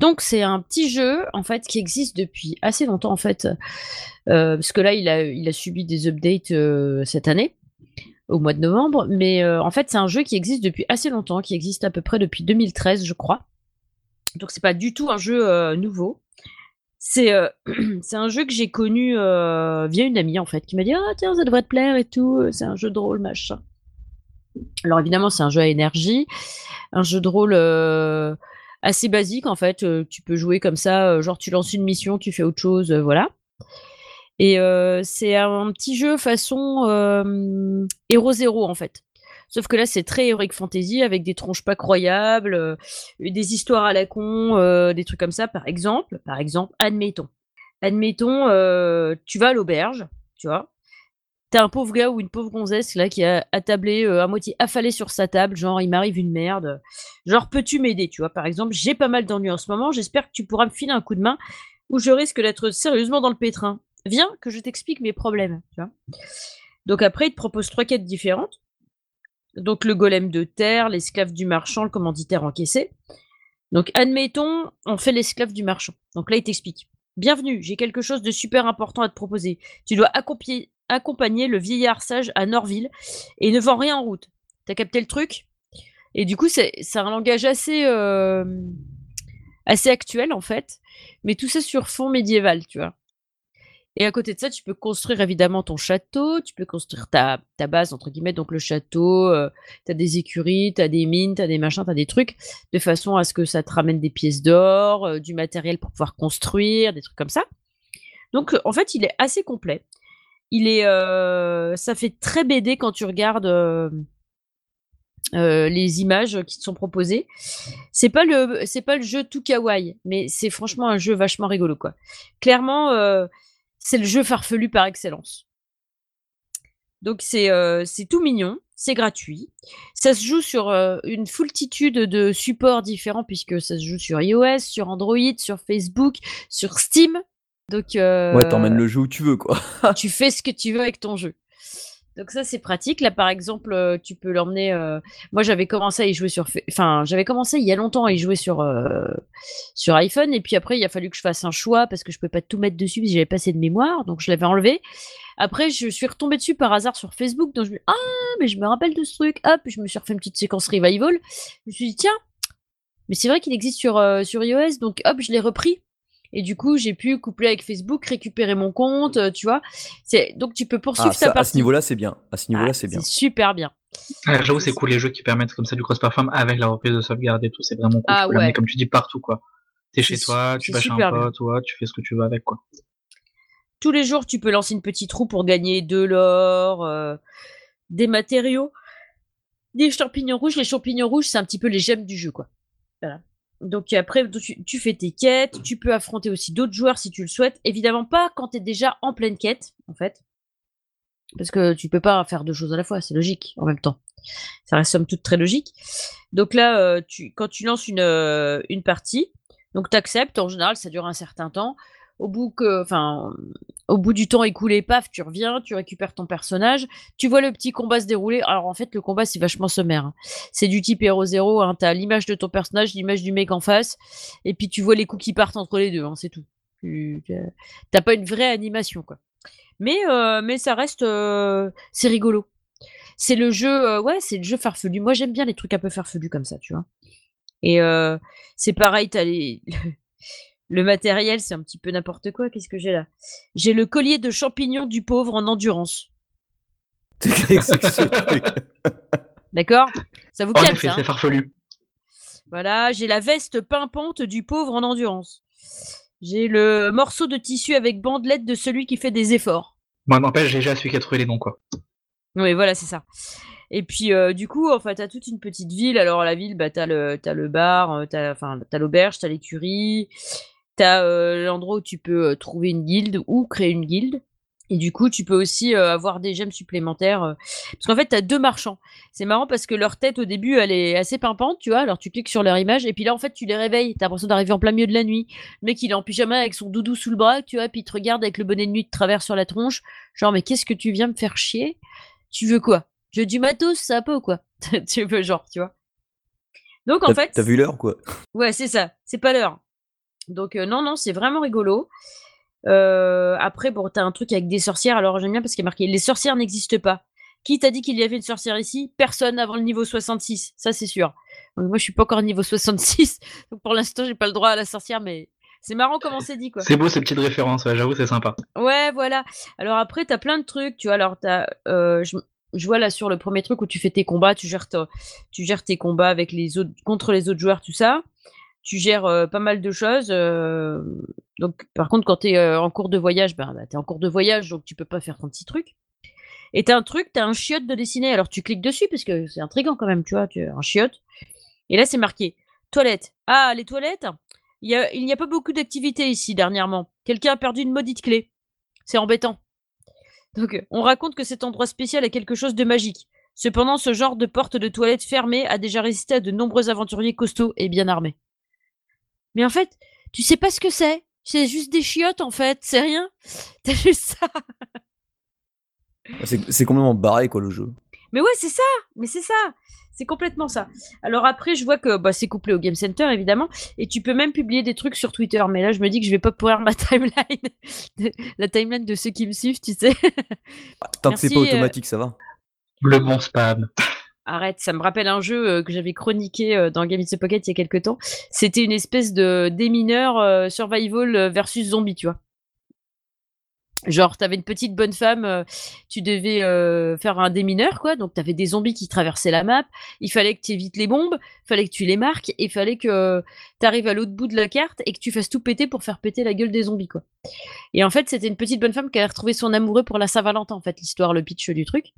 Donc c'est un petit jeu en fait qui existe depuis assez longtemps en fait, euh, parce que là il a, il a subi des updates euh, cette année au mois de novembre, mais euh, en fait c'est un jeu qui existe depuis assez longtemps, qui existe à peu près depuis 2013 je crois. Donc c'est pas du tout un jeu nouveau. C'est un jeu que j'ai connu via une amie en fait, qui m'a dit ah tiens ça devrait te plaire et tout. C'est un jeu de rôle machin. Alors évidemment c'est un jeu à énergie, un jeu de rôle assez basique en fait. Euh, tu peux jouer comme ça, euh, genre tu lances une mission, tu fais autre chose, euh, voilà. Et c'est un petit jeu façon Hero Zero en fait. Sauf que là, c'est très Heroic Fantasy avec des tronches pas croyables, des histoires à la con, des trucs comme ça. Par exemple, par exemple, admettons, admettons, tu vas à l'auberge, tu vois. T'as un pauvre gars ou une pauvre gonzesse là qui a attablé euh, à moitié affalé sur sa table, genre il m'arrive une merde. Genre peux-tu m'aider, tu vois Par exemple, j'ai pas mal d'ennuis en ce moment, j'espère que tu pourras me filer un coup de main ou je risque d'être sérieusement dans le pétrin. Viens que je t'explique mes problèmes, tu. Donc après, il te propose trois quêtes différentes. Donc le golem de terre, l'esclave du marchand, le commanditaire encaissé. Donc admettons, on fait l'esclave du marchand. Donc là, il t'explique. Bienvenue, j'ai quelque chose de super important à te proposer. Tu dois accompli- accompagner le vieillard sage à Norville et ne vends rien en route. T'as capté le truc? Et du coup, c'est un langage assez, euh, assez actuel en fait, mais tout ça sur fond médiéval, tu vois. Et à côté de ça, tu peux construire évidemment ton château, tu peux construire ta, base, entre guillemets, donc le château, euh, tu as des écuries, tu as des mines, tu as des machins, tu as des trucs, de façon à ce que ça te ramène des pièces d'or, euh, du matériel pour pouvoir construire, des trucs comme ça. Donc en fait, il est assez complet. Il est, euh, ça fait très BD quand tu regardes euh, euh, les images qui te sont proposées. C'est pas le, pas le jeu tout kawaii, mais c'est franchement un jeu vachement rigolo quoi. Clairement, c'est le jeu farfelu par excellence. Donc c'est tout mignon, c'est gratuit. Ça se joue sur une foultitude de supports différents puisque ça se joue sur iOS, sur Android, sur Facebook, sur Steam. Donc euh, Ouais, t'emmènes le jeu où tu veux, quoi. tu fais ce que tu veux avec ton jeu. Donc ça c'est pratique. Là par exemple, euh, tu peux l'emmener. euh, Moi j'avais commencé à y jouer sur, enfin j'avais commencé il y a longtemps à y jouer sur euh, sur iPhone et puis après il a fallu que je fasse un choix parce que je pouvais pas tout mettre dessus parce que j'avais pas assez de mémoire, donc je l'avais enlevé. Après je suis retombée dessus par hasard sur Facebook, donc je me ah mais je me rappelle de ce truc. Hop, je me suis refait une petite séquence revival. Je me suis dit tiens, mais c'est vrai qu'il existe sur euh, sur iOS, donc hop je l'ai repris. Et du coup, j'ai pu coupler avec Facebook, récupérer mon compte, euh, tu vois. C'est donc tu peux poursuivre Ah, ta ça, à partie. ce niveau-là, c'est bien. À ce niveau-là, Ah, c'est bien. super bien. Ouais, J'avoue, c'est cool les jeux qui permettent comme ça du cross-platform avec la reprise de sauvegarde et tout. C'est vraiment cool. Ah tu peux l'amener, ouais. comme tu dis, partout, quoi. T'es chez toi, tu vas chez un pote, ouais, tu fais ce que tu veux avec, quoi. Tous les jours, tu peux lancer une petite roue pour gagner de l'or, euh, des matériaux, des champignons rouges. Les champignons rouges, c'est un petit peu les gemmes du jeu, quoi. Voilà. Donc après, tu, fais tes quêtes, tu peux affronter aussi d'autres joueurs si tu le souhaites. Évidemment pas quand tu es déjà en pleine quête, en fait. Parce que tu peux pas faire deux choses à la fois, c'est logique en même temps. Ça reste somme toute très logique. Donc là, euh, tu, quand tu lances une, euh, une partie, donc tu acceptes, en général ça dure un certain temps. Au bout, du temps écoulé, paf, tu reviens, tu récupères ton personnage, tu vois le petit combat se dérouler. Alors en fait, le combat c'est vachement sommaire. hein. C'est du type héros 0, hein. t'as l'image de ton personnage, l'image du mec en face, et puis tu vois les coups qui partent entre les deux, hein, c'est tout. T'as pas une vraie animation, quoi. Mais, euh, mais ça reste, euh, c'est rigolo. C'est le jeu, euh, ouais, c'est le jeu farfelu. Moi, j'aime bien les trucs un peu farfelus comme ça, tu vois. Et c'est pareil, t'as les... le matériel, c'est un petit peu n'importe quoi. Qu'est-ce que j'ai là? J'ai le collier de champignons du pauvre en endurance. C'est que ce truc. D'accord? Ça vous En calme, ça hein? c'est farfelu. Voilà, j'ai la veste pimpante du pauvre en endurance. J'ai le morceau de tissu avec bandelette de celui qui fait des efforts. Moi, n'empêche, j'ai déjà celui qui a trouvé les noms, quoi. Oui, voilà, c'est ça. Et puis, euh, du coup, en fait, t'as toute une petite ville. Alors, la ville, bah, t'as le, t'as le bar, euh, t'as, enfin, t'as l'auberge, t'as l'écurie, euh, l'endroit où tu peux euh, trouver une guilde ou créer une guilde. Et du coup, tu peux aussi euh, avoir des gemmes supplémentaires. euh, parce qu'en fait, t'as deux marchands. C'est marrant parce que leur tête, au début, elle est assez pimpante, tu vois. Alors, tu cliques sur leur image et puis là, en fait, tu les réveilles. T'as l'impression d'arriver en plein milieu de la nuit. Le mec, il est en pyjama avec son doudou sous le bras, tu vois, puis il te regarde avec le bonnet de nuit de travers sur la tronche. Genre, mais qu'est-ce que tu viens me faire chier? Tu veux quoi? Je veux du matos, ça va pas ou quoi? Tu veux genre, tu vois? Donc, en fait, t'as vu l'heure, quoi? Ouais, c'est ça. C'est pas l'heure. Donc, euh, non, non, c'est vraiment rigolo. Euh, après, bon, t'as un truc avec des sorcières. Alors, j'aime bien parce qu'il y a marqué Les sorcières n'existent pas. Qui t'a dit qu'il y avait une sorcière ici? Personne avant le niveau 66. Ça, c'est sûr. Donc, moi, je suis pas encore niveau 66. Donc, pour l'instant, j'ai pas le droit à la sorcière, mais c'est marrant comment c'est dit, quoi. C'est beau ces petites références, ouais, j'avoue, c'est sympa. Ouais, voilà. Alors après, t'as plein de trucs, tu vois. Alors, t'as, euh, je, je vois là sur le premier truc où tu fais tes combats, tu gères, ta- tu gères tes combats avec les autres, contre les autres joueurs, tout ça. Tu gères pas mal de choses. donc, par contre, quand t'es euh, en cours de voyage, ben, bah, t'es en cours de voyage, donc tu peux pas faire ton petit truc. Et t'as un truc, t'as un chiotte de dessiner. Alors, tu cliques dessus parce que c'est intriguant quand même, tu vois, tu un chiotte. Et là, c'est marqué toilette. Ah, les toilettes. Il y a- il n'y a pas beaucoup d'activités ici dernièrement. Quelqu'un a perdu une maudite clé. C'est embêtant. Donc, euh, on raconte que cet endroit spécial a quelque chose de magique. Cependant, ce genre de porte de toilette fermée a déjà résisté à de nombreux aventuriers costauds et bien armés. Mais en fait, tu sais pas ce que c'est. C'est juste des chiottes, en fait. C'est rien. T'as juste ça? C'est complètement barré, quoi, le jeu. Mais ouais, c'est ça. Mais c'est ça. C'est complètement ça. Alors après, je vois que bah, c'est couplé au Game Center, évidemment. Et tu peux même publier des trucs sur Twitter. Mais là, je me dis que je vais pas pouvoir ma timeline. La timeline de ceux qui me suivent, tu sais. Tant que c'est pas Merci, euh, automatique, ça va. Le bon spam. Arrête, ça me rappelle un jeu euh, que j'avais chroniqué euh, dans Game in the Pocket il y a quelques temps. C'était une espèce de démineur euh, survival versus zombie, tu vois. Genre, t'avais une petite bonne femme, tu devais faire un démineur, quoi. Donc, t'avais des zombies qui traversaient la map. Il fallait que tu évites les bombes, fallait que tu les marques, et il fallait que t'arrives à l'autre bout de la carte et que tu fasses tout péter pour faire péter la gueule des zombies, quoi. Et en fait, c'était une petite bonne femme qui avait retrouvé son amoureux pour la Saint-Valentin, en fait, l'histoire, le pitch du truc.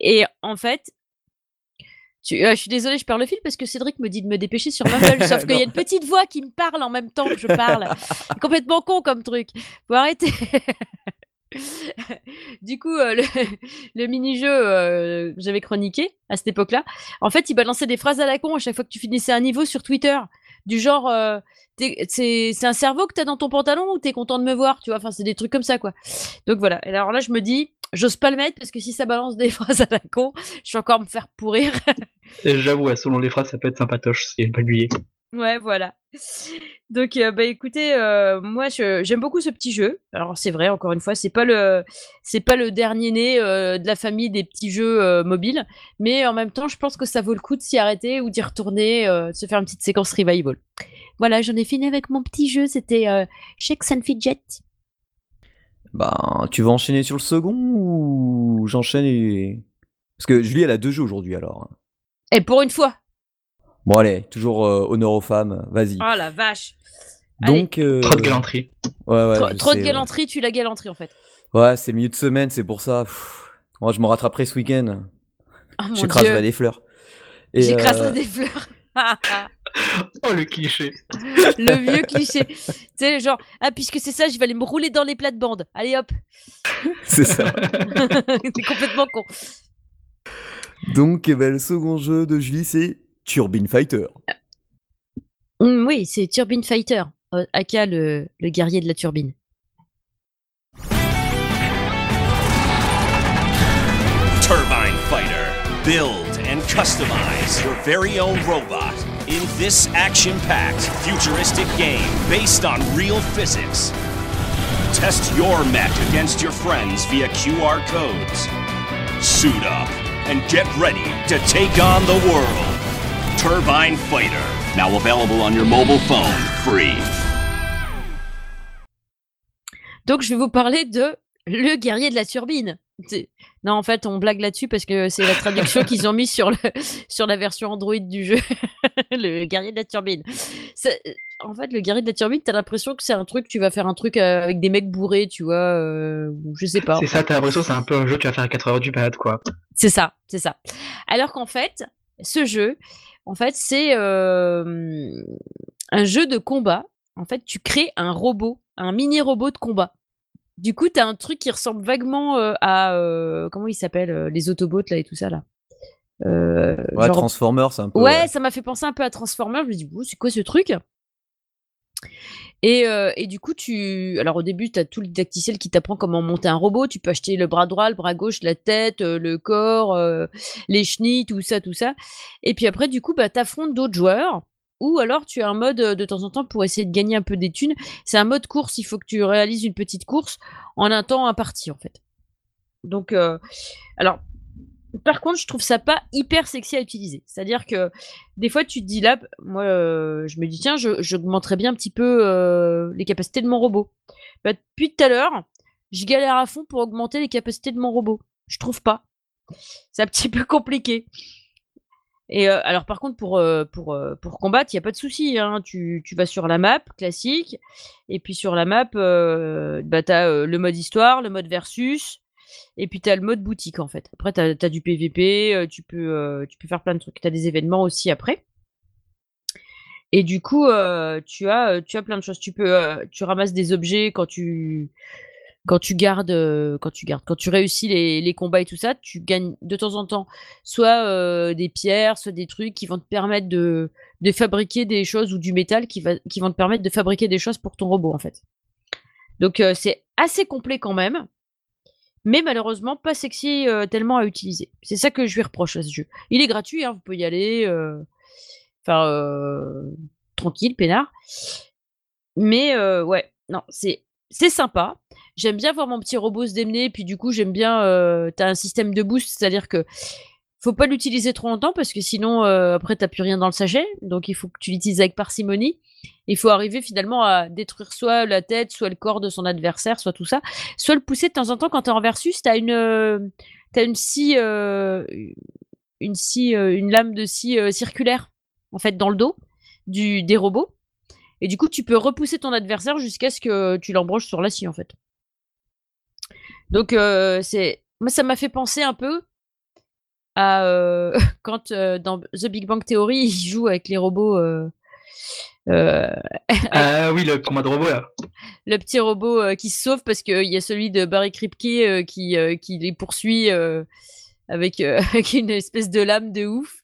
Et en fait, tu- euh, je suis désolée, je perds le fil parce que Cédric me dit de me dépêcher sur Mumble, sauf qu'il y a une petite voix qui me parle en même temps que je parle. Complètement con comme truc. Faut arrêter. du coup, euh, le, le mini-jeu euh, j'avais chroniqué à cette époque-là, en fait, il balançait des phrases à la con à chaque fois que tu finissais un niveau sur Twitter. Du genre, euh, c'est c'est un cerveau que t'as dans ton pantalon ou t'es content de me voir, tu vois? Enfin, c'est des trucs comme ça, quoi. Donc voilà. Et alors là, je me dis, j'ose pas le mettre parce que si ça balance des phrases à la con, je vais encore me faire pourrir. J'avoue, selon les phrases, ça peut être sympatoche si elle pas oublié. Ouais, voilà. Donc, euh, bah écoutez, euh, moi, je- j'aime beaucoup ce petit jeu. Alors, c'est vrai, encore une fois, c'est pas le, c'est pas le dernier né euh, de la famille des petits jeux euh, mobiles, mais en même temps, je pense que ça vaut le coup de s'y arrêter ou d'y retourner, euh, de se faire une petite séquence revival. Voilà, j'en ai fini avec mon petit jeu. C'était euh, Shakes and Fidget. Bah, tu vas enchaîner sur le second ou j'enchaîne et. Parce que Julie, elle a deux jeux aujourd'hui alors. Et pour une fois. Bon, allez, toujours euh, honneur aux femmes, vas-y. Oh la vache. Donc. euh, Trop de galanterie. Ouais, ouais, trop de ouais. galanterie, tu la galanterie en fait. Ouais, c'est milieu de semaine, c'est pour ça. Pff, Moi, je me rattraperai ce week-end. Oh J'écraserai des fleurs. J'écraserai euh, des fleurs. Oh, le cliché. le vieux cliché. Tu sais, genre, ah, puisque c'est ça, je vais aller me rouler dans les plates-bandes. Allez hop. c'est ça. c'est complètement con. Donc, eh ben, le second jeu de Julie, c'est Turbine Fighter. Mm, oui, c'est Turbine Fighter. euh, aka le, le guerrier de la turbine. Turbine Fighter. Build and customize your very own robot in this action packed, futuristic game based on real physics. Test your mech against your friends via QR codes. Suit up and get ready to take on the world. Turbine Fighter. Now available on your mobile phone, free. Donc, je vais vous parler de le guerrier de la turbine. Non, en fait, on blague là-dessus parce que c'est la traduction qu'ils ont mis sur, le, sur la version Android du jeu. le guerrier de la turbine. En fait, le guerrier de la turbine, t'as l'impression que c'est un truc, tu vas faire un truc euh, avec des mecs bourrés, tu vois, euh, je sais pas. C'est ça, t'as l'impression que c'est un peu un jeu que tu vas faire à 4 heures du mat, quoi. C'est ça, c'est ça. Alors qu'en fait, ce jeu, en fait, c'est un jeu de combat. En fait, tu crées un robot, un mini robot de combat. Du coup, tu as un truc qui ressemble vaguement euh, à euh, comment il s'appelle euh, les Autobots là et tout ça là. Ouais, genre- Transformers, c'est un peu. Ouais, ça m'a fait penser un peu à Transformers. Je me dis, c'est quoi ce truc? Et, euh, et du coup, tu. Alors, au début, tu as tout le didacticiel qui t'apprend comment monter un robot. Tu peux acheter le bras droit, le bras gauche, la tête, euh, le corps, euh, les chenilles, tout ça, tout ça. Et puis après, du coup, bah, tu affrontes d'autres joueurs. Ou alors, tu as un mode de temps en temps pour essayer de gagner un peu des thunes. C'est un mode course. Il faut que tu réalises une petite course en un temps imparti, en fait. Donc, alors, par contre, je trouve ça pas hyper sexy à utiliser. C'est-à-dire que des fois, tu te dis là, moi, euh, je me dis tiens, j'augmenterais bien un petit peu euh, les capacités de mon robot. Bah, depuis tout à l'heure, je galère à fond pour augmenter les capacités de mon robot. Je trouve pas. C'est un petit peu compliqué. Et euh, alors par contre pour combattre, il y a pas de souci. Hein. Tu, vas sur la map classique et puis sur la map, bah as le mode histoire, le mode versus, et puis tu as le mode boutique en fait. Après, tu as, du PVP, euh, tu, peux, euh, faire plein de trucs. Tu as des événements aussi après. Et du coup, euh, tu, as, tu as plein de choses. Tu peux, tu ramasses des objets quand tu, gardes, quand tu réussis les, les, combats et tout ça, tu gagnes de temps en temps soit des pierres, soit des trucs qui vont te permettre de, de fabriquer des choses ou du métal qui, va, qui vont te permettre de fabriquer des choses pour ton robot en fait. Donc c'est assez complet quand même mais malheureusement pas sexy euh, tellement à utiliser. C'est ça que je lui reproche à ce jeu. Il est gratuit, hein, vous pouvez y aller, euh, enfin euh, tranquille, peinard. Mais ouais, non, c'est c'est sympa. J'aime bien voir mon petit robot se démener, puis du coup j'aime bien. T'as un système de boost, c'est-à-dire que faut pas l'utiliser trop longtemps parce que sinon après t'as plus rien dans le sachet, donc il faut que tu l'utilises avec parcimonie. Il faut arriver finalement à détruire soit la tête, soit le corps de son adversaire, soit tout ça, soit le pousser de temps en temps quand tu es en versus, tu as une, euh, une scie, euh, une, scie euh, une lame de scie circulaire en fait dans le dos du, des robots. Et du coup, tu peux repousser ton adversaire jusqu'à ce que tu l'embroches sur la scie en fait. Donc, c'est moi, ça m'a fait penser un peu à quand dans The Big Bang Theory, il joue avec les robots euh, ah oui, le combat de robot là. Le petit robot euh, qui se sauve parce qu'il y a celui de Barry Kripke euh, qui, qui les poursuit avec, avec, une espèce de lame de ouf.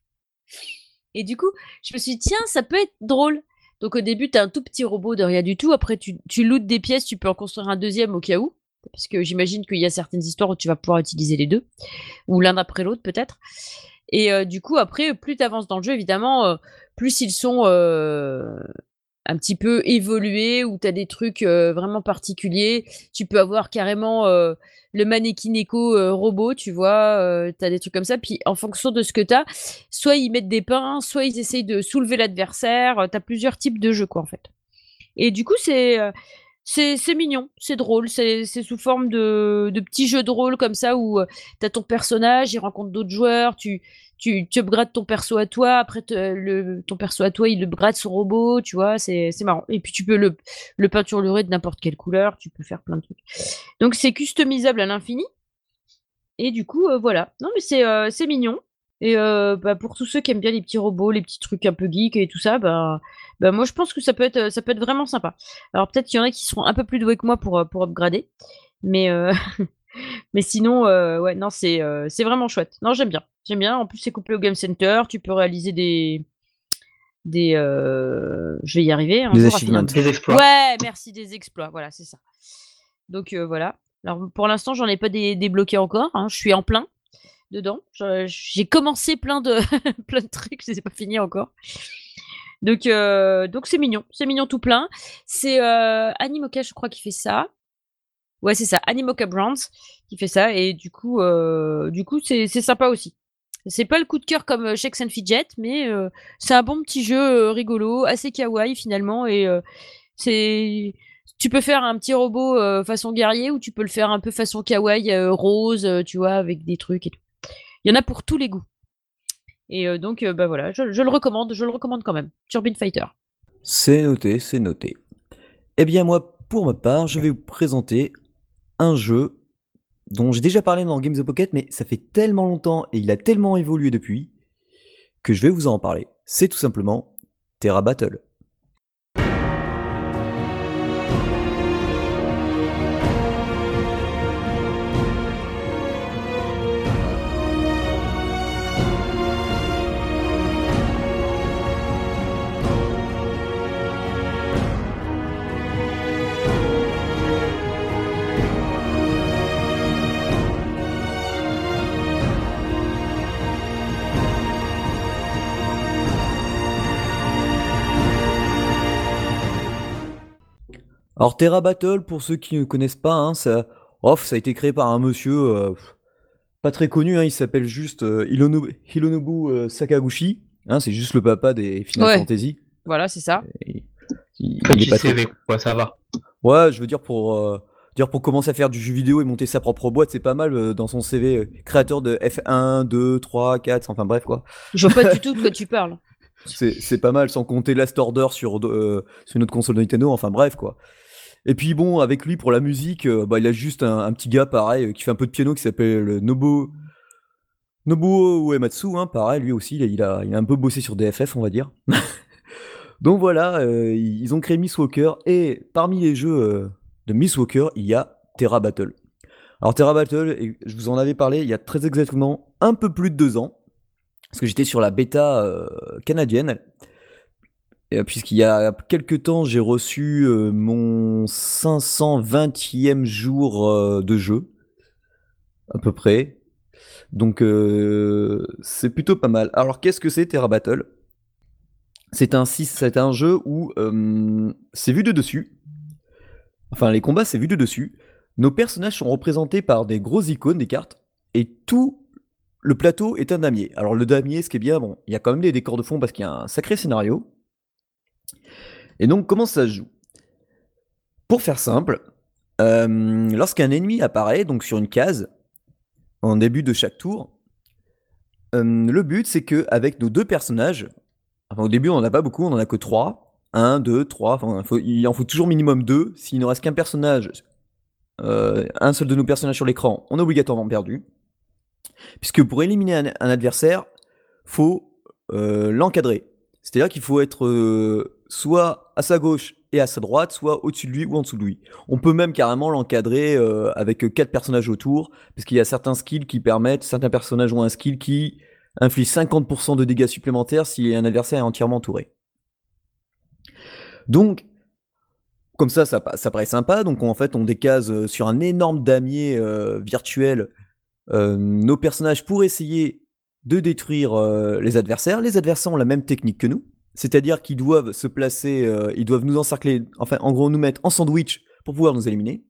Et du coup, je me suis dit, tiens, ça peut être drôle. Donc au début, tu as un tout petit robot de rien du tout. Après, tu, tu lootes des pièces, tu peux en construire un deuxième au cas où. Parce que j'imagine qu'il y a certaines histoires où tu vas pouvoir utiliser les deux. Ou l'un après l'autre, peut-être. Et du coup, après, plus tu avances dans le jeu, évidemment, plus ils sont un petit peu évolués, où tu as des trucs vraiment particuliers. Tu peux avoir carrément le mannequin éco robot, tu vois, tu as des trucs comme ça. Puis en fonction de ce que tu as, soit ils mettent des pains, soit ils essayent de soulever l'adversaire. tu as plusieurs types de jeux, quoi, en fait. Et du coup, c'est c'est mignon, c'est drôle, c'est sous forme de, de, petits jeux de rôle comme ça où euh, tu as ton personnage, il rencontre d'autres joueurs, tu, tu, tu upgrades ton perso à toi, après le, ton perso à toi, il upgrade son robot, tu vois, c'est marrant. Et puis tu peux le, le peinturer de n'importe quelle couleur, tu peux faire plein de trucs. Donc c'est customisable à l'infini. Et du coup, euh, voilà. Non mais c'est euh, mignon. Et bah, pour tous ceux qui aiment bien les petits robots, les petits trucs un peu geeks et tout ça, bah, bah moi je pense que ça peut être ça peut être vraiment sympa. Alors peut-être qu'il y en a qui seront un peu plus doués que moi pour pour upgrader, mais mais sinon ouais non c'est c'est vraiment chouette. Non j'aime bien, j'aime bien. En plus c'est couplé au Game Center, tu peux réaliser des des je vais y arriver. des achievements, des exploits. Ouais merci des exploits, voilà c'est ça. Donc voilà. Alors pour l'instant j'en ai pas débloqué encore, hein. je suis en plein dedans. J'ai commencé plein de, plein de trucs, je les ai pas finis encore. Donc, euh, donc c'est mignon, c'est mignon tout plein. C'est euh, Animoca, je crois, qui fait ça. Ouais, c'est ça, Animoca Brands qui fait ça, et du coup, euh, du coup, c'est sympa aussi. C'est pas le coup de cœur comme Shakes and Fidget, mais c'est un bon petit jeu rigolo, assez kawaii finalement, et c'est tu peux faire un petit robot façon guerrier ou tu peux le faire un peu façon kawaii rose, tu vois, avec des trucs et tout. Il y en a pour tous les goûts. Et euh, donc, euh, bah voilà, je, le recommande, je le recommande quand même. Turbine Fighter. C'est noté, c'est noté. Eh bien, moi, pour ma part, je vais vous présenter un jeu dont j'ai déjà parlé dans Games of Pocket, mais ça fait tellement longtemps et il a tellement évolué depuis que je vais vous en parler. C'est tout simplement Terra Battle. Alors Terra Battle, pour ceux qui ne connaissent pas, hein, ça, ça a été créé par un monsieur, euh, pas très connu, hein, il s'appelle juste euh, Hilonobu, Hilonobu, euh, Sakaguchi. Hein, c'est juste le papa des Final Ouais. Fantasy. Voilà, c'est ça. Et il, il est pas CV, quoi, ça va. Ouais, je veux dire pour euh, dire pour commencer à faire du jeu vidéo et monter sa propre boîte, c'est pas mal euh, dans son CV. euh, créateur de F1, 2, 3, 4, enfin bref quoi. Je vois pas du tout de quoi tu parles. C'est c'est pas mal sans compter Last Order sur, euh, sur une autre console de Nintendo, enfin bref quoi. Et puis bon, avec lui pour la musique, euh, bah, il a juste un, petit gars pareil euh, qui fait un peu de piano qui s'appelle Nobuo Nobuo Uematsu, hein, pareil, lui aussi, il a, un peu bossé sur DFF, on va dire. Donc voilà, euh, ils ont créé Miss Walker et parmi les jeux euh, de Miss Walker, il y a Terra Battle. Alors Terra Battle, je vous en avais parlé il y a très exactement un peu plus de deux ans, parce que j'étais sur la bêta euh, canadienne. Euh, Puisqu'il y a quelques temps, j'ai reçu euh, mon 520e jour euh, de jeu, à peu près. Donc c'est plutôt pas mal. Alors qu'est-ce que c'est Terra Battle? C'est un, un jeu où c'est vu de dessus. Enfin les combats c'est vu de dessus. Nos personnages sont représentés par des grosses icônes, des cartes, et tout le plateau est un damier. Alors le damier, ce qui est bien, bon, il y a quand même des décors de fond parce qu'il y a un sacré scénario. Et donc comment ça se joue? Pour faire simple, euh, lorsqu'un ennemi apparaît donc sur une case en début de chaque tour, euh, le but c'est que avec nos deux personnages, enfin au début on n'en a pas beaucoup, on en a que trois, un, deux, trois, il en faut toujours minimum deux. S'il ne reste qu'un personnage, euh, un seul de nos personnages sur l'écran, on est obligatoirement perdu. Puisque pour éliminer un, un adversaire, faut l'encadrer. C'est-à-dire qu'il faut être soit à sa gauche et à sa droite, soit au-dessus de lui ou en dessous de lui. On peut même carrément l'encadrer euh, avec quatre personnages autour, parce qu'il y a certains skills qui permettent, certains personnages ont un skill qui inflige 50% de dégâts supplémentaires si un adversaire est entièrement entouré. Donc, comme ça, ça, pa- ça paraît sympa. Donc, en fait, on décase euh, sur un énorme damier euh, virtuel nos personnages pour essayer de détruire les adversaires. Les adversaires ont la même technique que nous, c'est-à-dire qu'ils doivent se placer, euh, ils doivent nous encercler, enfin, en gros, nous mettre en sandwich pour pouvoir nous éliminer.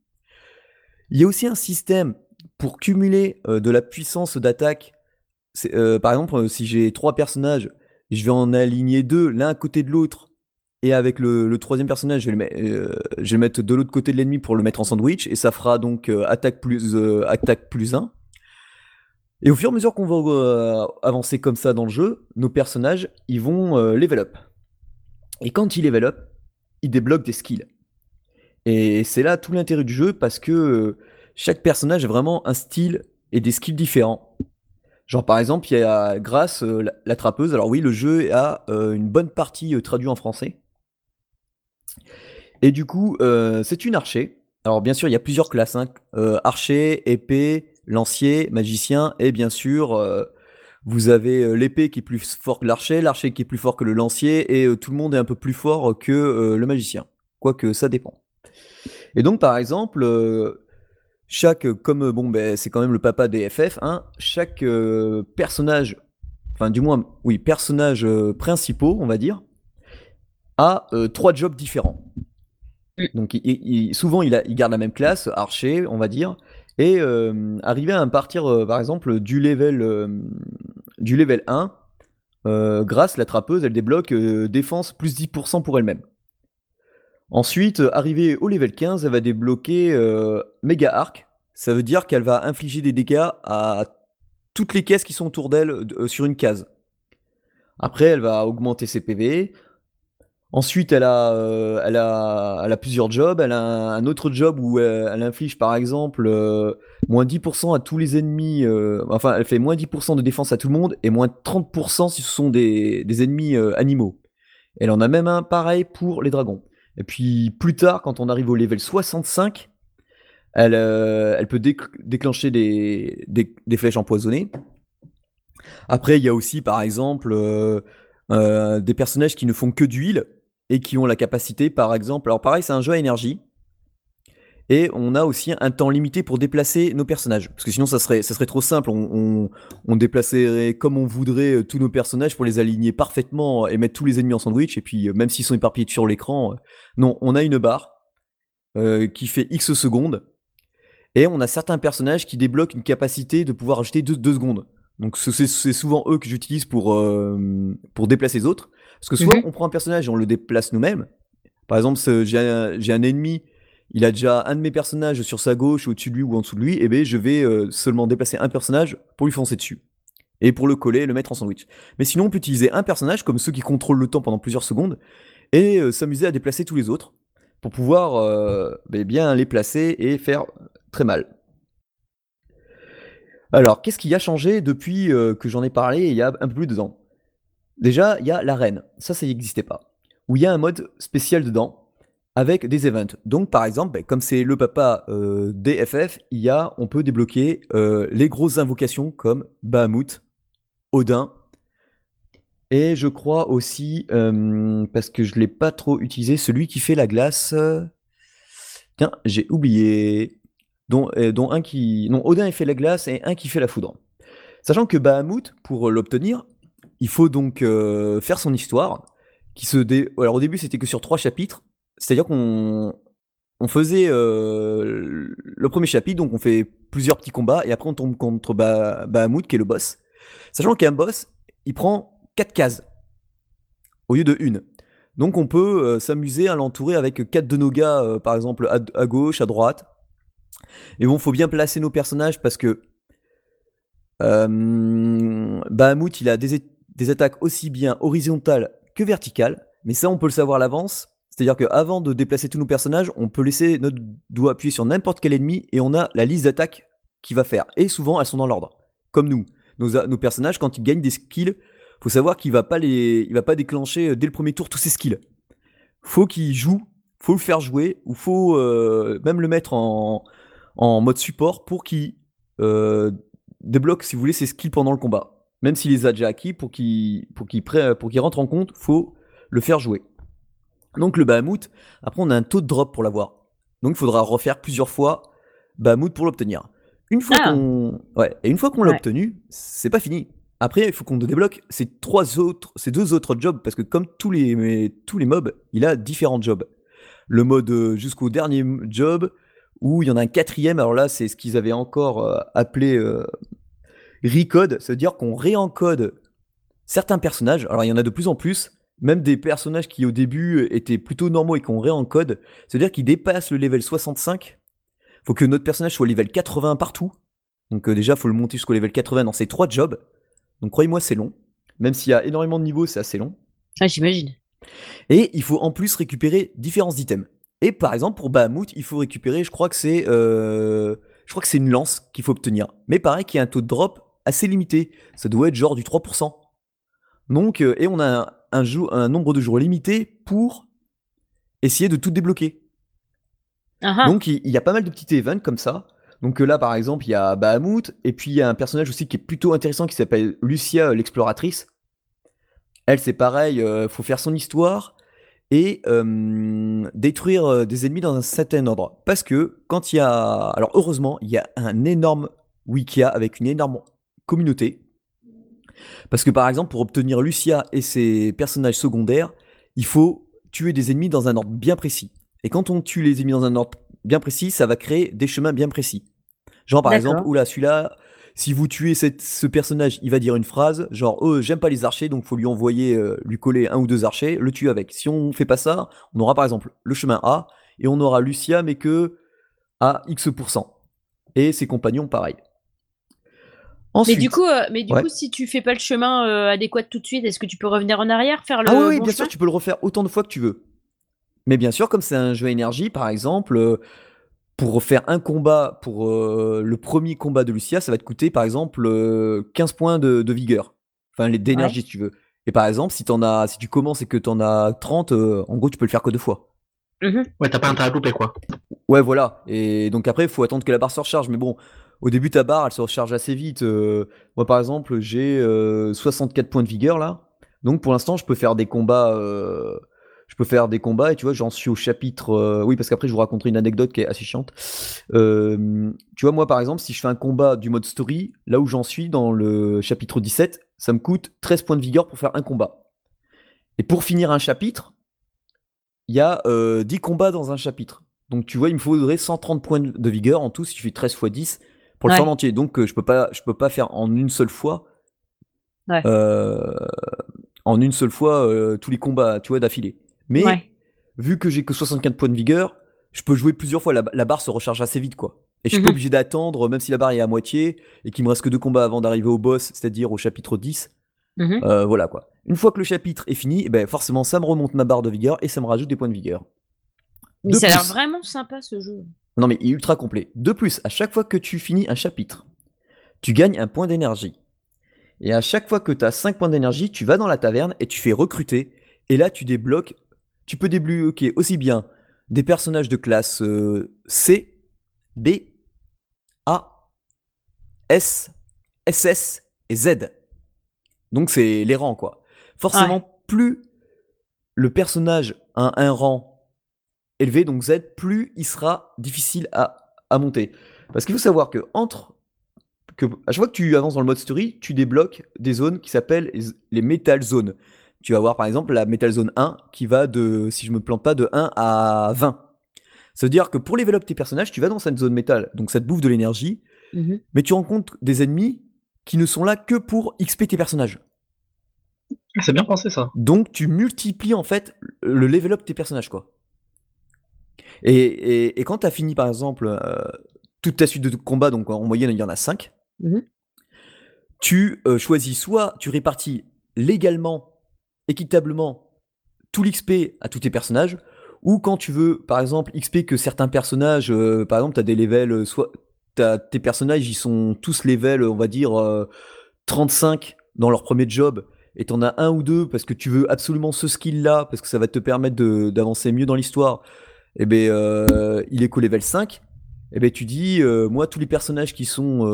Il y a aussi un système pour cumuler euh, de la puissance d'attaque. Euh, par exemple, si j'ai trois personnages, je vais en aligner deux, l'un à côté de l'autre, et avec le, troisième personnage, je vais, le mettre de l'autre côté de l'ennemi pour le mettre en sandwich, et ça fera donc attaque plus attaque plus 1. Et au fur et à mesure qu'on va euh, avancer comme ça dans le jeu, nos personnages, ils vont euh, level up. Et quand ils level up, ils débloquent des skills. Et c'est là tout l'intérêt du jeu parce que euh, chaque personnage a vraiment un style et des skills différents. Genre par exemple, il y a Grâce, euh, la, la trappeuse. Alors oui, le jeu a une bonne partie euh, traduit en français. Et du coup, c'est une archer. Alors bien sûr, il y a plusieurs classes. hein. Archer, épée, lancier, magicien. Et bien sûr, euh, vous avez euh, l'épée qui est plus fort que l'archer, l'archer qui est plus fort que le lancier. Et euh, tout le monde est un peu plus fort que euh, le magicien. Quoique ça dépend. Et donc par exemple, chaque, comme bon, ben, c'est quand même le papa des FF, hein, chaque personnage, enfin du moins, oui, personnage principaux, on va dire, a trois jobs différents. Donc il- il- il- souvent il, a- il garde la même classe, archer, on va dire, et euh, arriver à partir, euh, par exemple, du level, euh, du level 1, euh, grâce la trappeuse, elle débloque défense plus 10% pour elle-même. Ensuite, euh, arrivé au level 15, elle va débloquer Mega Arc. Ça veut dire qu'elle va infliger des dégâts à toutes les caisses qui sont autour d'elle sur une case. Après, elle va augmenter ses PV. Ensuite, elle a, euh, elle a, elle a plusieurs jobs. Elle a un, autre job où elle, elle inflige, par exemple, euh, moins 10% à tous les ennemis. euh, enfin, elle fait moins 10% de défense à tout le monde et moins 30% si ce sont des, des ennemis euh, animaux. Elle en a même un pareil pour les dragons. Et puis plus tard, quand on arrive au level 65, elle, euh, elle peut déc- déclencher des, des- des flèches empoisonnées. Après, il y a aussi, par exemple, euh, euh, des personnages qui ne font que d'huile et qui ont la capacité, par exemple. Alors, pareil, c'est un jeu à énergie. Et on a aussi un temps limité pour déplacer nos personnages. Parce que sinon, ça serait, ça serait trop simple. On, déplacerait comme on voudrait euh, tous nos personnages pour les aligner parfaitement et mettre tous les ennemis en sandwich. Et puis, euh, même s'ils sont éparpillés sur l'écran, euh, non, on a une barre qui fait X secondes. Et on a certains personnages qui débloquent une capacité de pouvoir ajouter 2 secondes. Donc ce- c'est souvent eux que j'utilise pour, pour déplacer les autres. Parce que soit Mhm. on prend un personnage et on le déplace nous-mêmes. Par exemple, j'ai un, ennemi, il a déjà un de mes personnages sur sa gauche, au-dessus de lui ou en dessous de lui, et ben je vais euh, seulement déplacer un personnage pour lui foncer dessus. Et pour le coller, le mettre en sandwich. Mais sinon, on peut utiliser un personnage comme ceux qui contrôlent le temps pendant plusieurs secondes et euh, s'amuser à déplacer tous les autres pour pouvoir euh, ben, bien les placer et faire très mal. Alors, qu'est-ce qui a changé depuis euh, que j'en ai parlé il y a un peu plus de deux ans? Déjà, il y a l'arène. Ça, ça n'existait pas. Où il y a un mode spécial dedans avec des events. Donc, par exemple, ben, comme c'est le papa euh, y a, on peut débloquer euh, les grosses invocations comme Bahamut, Odin. Et je crois aussi, euh, parce que je ne l'ai pas trop utilisé, celui qui fait la glace. euh, Tiens, j'ai oublié. Dont, dont un qui. Non, Odin fait la glace et un qui fait la foudre. Sachant que Bahamut, pour l'obtenir, il faut donc euh, faire son histoire. Qui se dé... Alors au début, c'était que sur trois chapitres. C'est-à-dire qu'on on faisait euh, le premier chapitre, donc on fait plusieurs petits combats, et après on tombe contre bah, Bahamut, qui est le boss. Sachant qu'un boss, il prend 4 cases au lieu de une. Donc on peut euh, s'amuser à l'entourer avec quatre de nos gars, par exemple à, gauche, à droite. Et bon, faut bien placer nos personnages parce que Bahamut, il a des, des attaques aussi bien horizontales que verticales. Mais ça, on peut le savoir à l'avance. C'est-à-dire qu'avant de déplacer tous nos personnages, on peut laisser notre doigt appuyer sur n'importe quel ennemi et on a la liste d'attaques qu'il va faire. Et souvent, elles sont dans l'ordre. Comme nous. Nos, personnages, quand ils gagnent des skills, faut savoir qu'il va pas les, il va pas déclencher dès le premier tour tous ses skills. Faut qu'il joue, faut le faire jouer, ou faut euh, même le mettre en, en mode support pour qu'il euh, débloque, si vous voulez, ses skills pendant le combat. Même s'il les a déjà acquis, pour qu'il pour qu'il rentre en compte, faut le faire jouer. Donc le Bahamut, après on a un taux de drop pour l'avoir. Donc il faudra refaire plusieurs fois Bahamut pour l'obtenir. Une fois ah. qu'on ouais, et une fois qu'on l'a ouais. obtenu, c'est pas fini. Après, il faut qu'on débloque ces trois autres, ces deux autres jobs parce que comme tous les mais, tous les mobs, il a différents jobs. Le mode euh, jusqu'au dernier job où il y en a un quatrième. Alors là, c'est ce qu'ils avaient encore euh, appelé euh, recode, c'est-à-dire qu'on réencode certains personnages. Alors il y en a de plus en plus, même des personnages qui au début étaient plutôt normaux et qu'on réencode, c'est-à-dire qu'ils dépassent le level 65. Faut que notre personnage soit level 80 partout. Donc euh, déjà, faut le monter jusqu'au level 80 dans ces trois jobs. Donc croyez-moi, c'est long. Même s'il y a énormément de niveaux, c'est assez long. Ah, j'imagine. Et il faut en plus récupérer différents items. Et par exemple, pour Bahamut, il faut récupérer, je crois que c'est, euh, je crois que c'est une lance qu'il faut obtenir. Mais pareil, qu'il y a un taux de drop assez limité. Ça doit être genre du 3%. Donc, euh, et on a un, un, jour, un nombre de jours limité pour essayer de tout débloquer. Uh -huh. Donc, il, y a pas mal de petits events comme ça. Donc euh, là, par exemple, il y a Bahamut, et puis il y a un personnage aussi qui est plutôt intéressant qui s'appelle Lucia, l'exploratrice. Elle, c'est pareil, il euh, faut faire son histoire et euh, détruire des ennemis dans un certain ordre. Parce que quand il y a... Alors heureusement, il y a un énorme Wikia avec une énorme communauté. Parce que par exemple, pour obtenir Lucia et ses personnages secondaires, il faut tuer des ennemis dans un ordre bien précis. Et quand on tue les ennemis dans un ordre bien précis, ça va créer des chemins bien précis. Genre par exemple, oula, celui-là, si vous tuez cette, ce personnage, il va dire une phrase, genre oh, j'aime pas les archers, donc faut lui envoyer, euh, lui coller un ou deux archers, le tuer avec. Si on fait pas ça, on aura par exemple le chemin A, et on aura Lucia, mais que à X%. Et ses compagnons, pareil. Ensuite, mais du coup, euh, mais du ouais. coup, si tu fais pas le chemin euh, adéquat tout de suite, est-ce que tu peux revenir en arrière, faire le Ah oui, bon bien chemin? sûr, tu peux le refaire autant de fois que tu veux. Mais bien sûr, comme c'est un jeu à énergie, par exemple, euh, pour faire un combat, pour euh, le premier combat de Lucia, ça va te coûter par exemple euh, 15 points de, de vigueur. Enfin, d'énergie ouais. si tu veux. Et par exemple, si, en as, si tu commences et que tu en as 30, euh, en gros, tu peux le faire que deux fois. Mmh. Ouais, t'as pas intérêt à louper quoi. Ouais, voilà. Et donc après, il faut attendre que la barre se recharge. Mais bon, au début, ta barre, elle se recharge assez vite. Euh, moi, par exemple, j'ai 64 points de vigueur là. Donc pour l'instant, je peux faire des combats euh, je peux faire des combats et tu vois j'en suis au chapitre euh, oui parce qu'après je vous raconterai une anecdote qui est assez chiante euh, tu vois moi par exemple si je fais un combat du mode story là où j'en suis dans le chapitre 17 ça me coûte 13 points de vigueur pour faire un combat et pour finir un chapitre il y a euh, 10 combats dans un chapitre Donc tu vois, il me faudrait 130 points de vigueur en tout si tu fais 13 x 10 pour le Ouais. faire en entier. Donc euh, je peux pas je peux pas faire en une seule fois Ouais. euh, en une seule fois euh, tous les combats, tu vois, d'affilée. Mais Ouais. vu que j'ai que 64 points de vigueur, je peux jouer plusieurs fois. La, la barre se recharge assez vite, quoi. Et je suis pas Mhm. obligé d'attendre, même si la barre est à moitié et qu'il me reste que deux combats avant d'arriver au boss, c'est-à-dire au chapitre 10. Mhm. Euh, voilà quoi. Une fois que le chapitre est fini, eh ben forcément ça me remonte ma barre de vigueur et ça me rajoute des points de vigueur. Mais De ça a l'air vraiment sympa ce jeu. Non mais il est ultra complet. De plus, à chaque fois que tu finis un chapitre, tu gagnes un point d'énergie. Et à chaque fois que tu as 5 points d'énergie, tu vas dans la taverne et tu fais recruter. Et là, tu débloques. Tu peux débloquer aussi bien des personnages de classe euh, C, B, A, S, SS et Z. Donc c'est les rangs quoi. Forcément, plus le personnage a un rang élevé, donc Z, plus il sera difficile à, à monter. Parce qu'il faut savoir que entre que à chaque fois que tu avances dans le mode story, tu débloques des zones qui s'appellent les- les Metal Zones. Tu vas avoir par exemple la Metal Zone 1 qui va de, si je me plante pas, de 1 à 20. Ça veut dire que pour level up tes personnages, tu vas dans cette zone métal, donc ça te bouffe de l'énergie, Mhm. mais tu rencontres des ennemis qui ne sont là que pour XP tes personnages. C'est bien pensé ça. Donc tu multiplies en fait le level up tes personnages quoi. Et, et, et quand tu as fini par exemple euh, toute ta suite de combats, donc en moyenne il y en a 5, Mhm. tu euh, choisis soit tu répartis légalement, équitablement tout l'XP à tous tes personnages, ou quand tu veux par exemple XP que certains personnages, euh, par exemple tu as des levels, soit tes personnages ils sont tous level on va dire euh, 35 dans leur premier job, et t'en as un ou deux parce que tu veux absolument ce skill là, parce que ça va te permettre d'avancer mieux dans l'histoire, et ben euh, il est qu'au level 5, et ben tu dis, euh, moi tous les personnages qui sont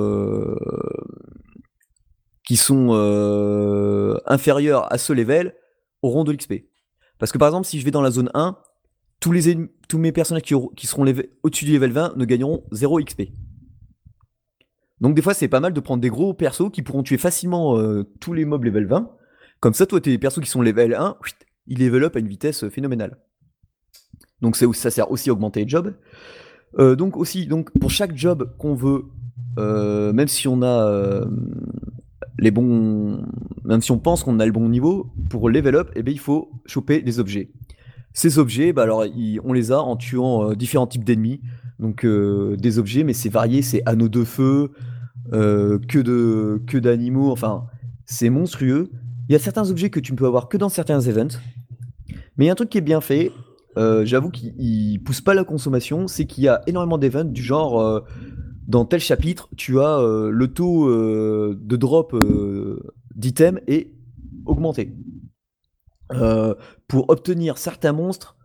euh, inférieurs à ce level auront de l'XP. Parce que par exemple, si je vais dans la zone 1, tous, mes personnages qui, qui seront au-dessus du level 20 ne gagneront 0 XP. Donc des fois, c'est pas mal de prendre des gros persos qui pourront tuer facilement tous les mobs level 20. Comme ça, toi, tes persos qui sont level 1, whitt, ils level up à une vitesse phénoménale. Donc ça sert aussi à augmenter les jobs. Euh, donc aussi, donc pour chaque job qu'on veut, euh, même si on a euh, les bons, même si on pense qu'on a le bon niveau, pour level up, eh bien, il faut choper des objets. Ces objets, bah alors, on les a en tuant différents types d'ennemis. Donc des objets, mais c'est varié, c'est anneaux de feu, que de que d'animaux, enfin c'est monstrueux. Il y a certains objets que tu ne peux avoir que dans certains events. Mais il y a un truc qui est bien fait, euh, j'avoue qu'il il pousse pas la consommation, c'est qu'il y a énormément d'events du genre euh, dans tel chapitre, tu as euh, le taux de drop d'items est augmenté. Pour obtenir certains monstres,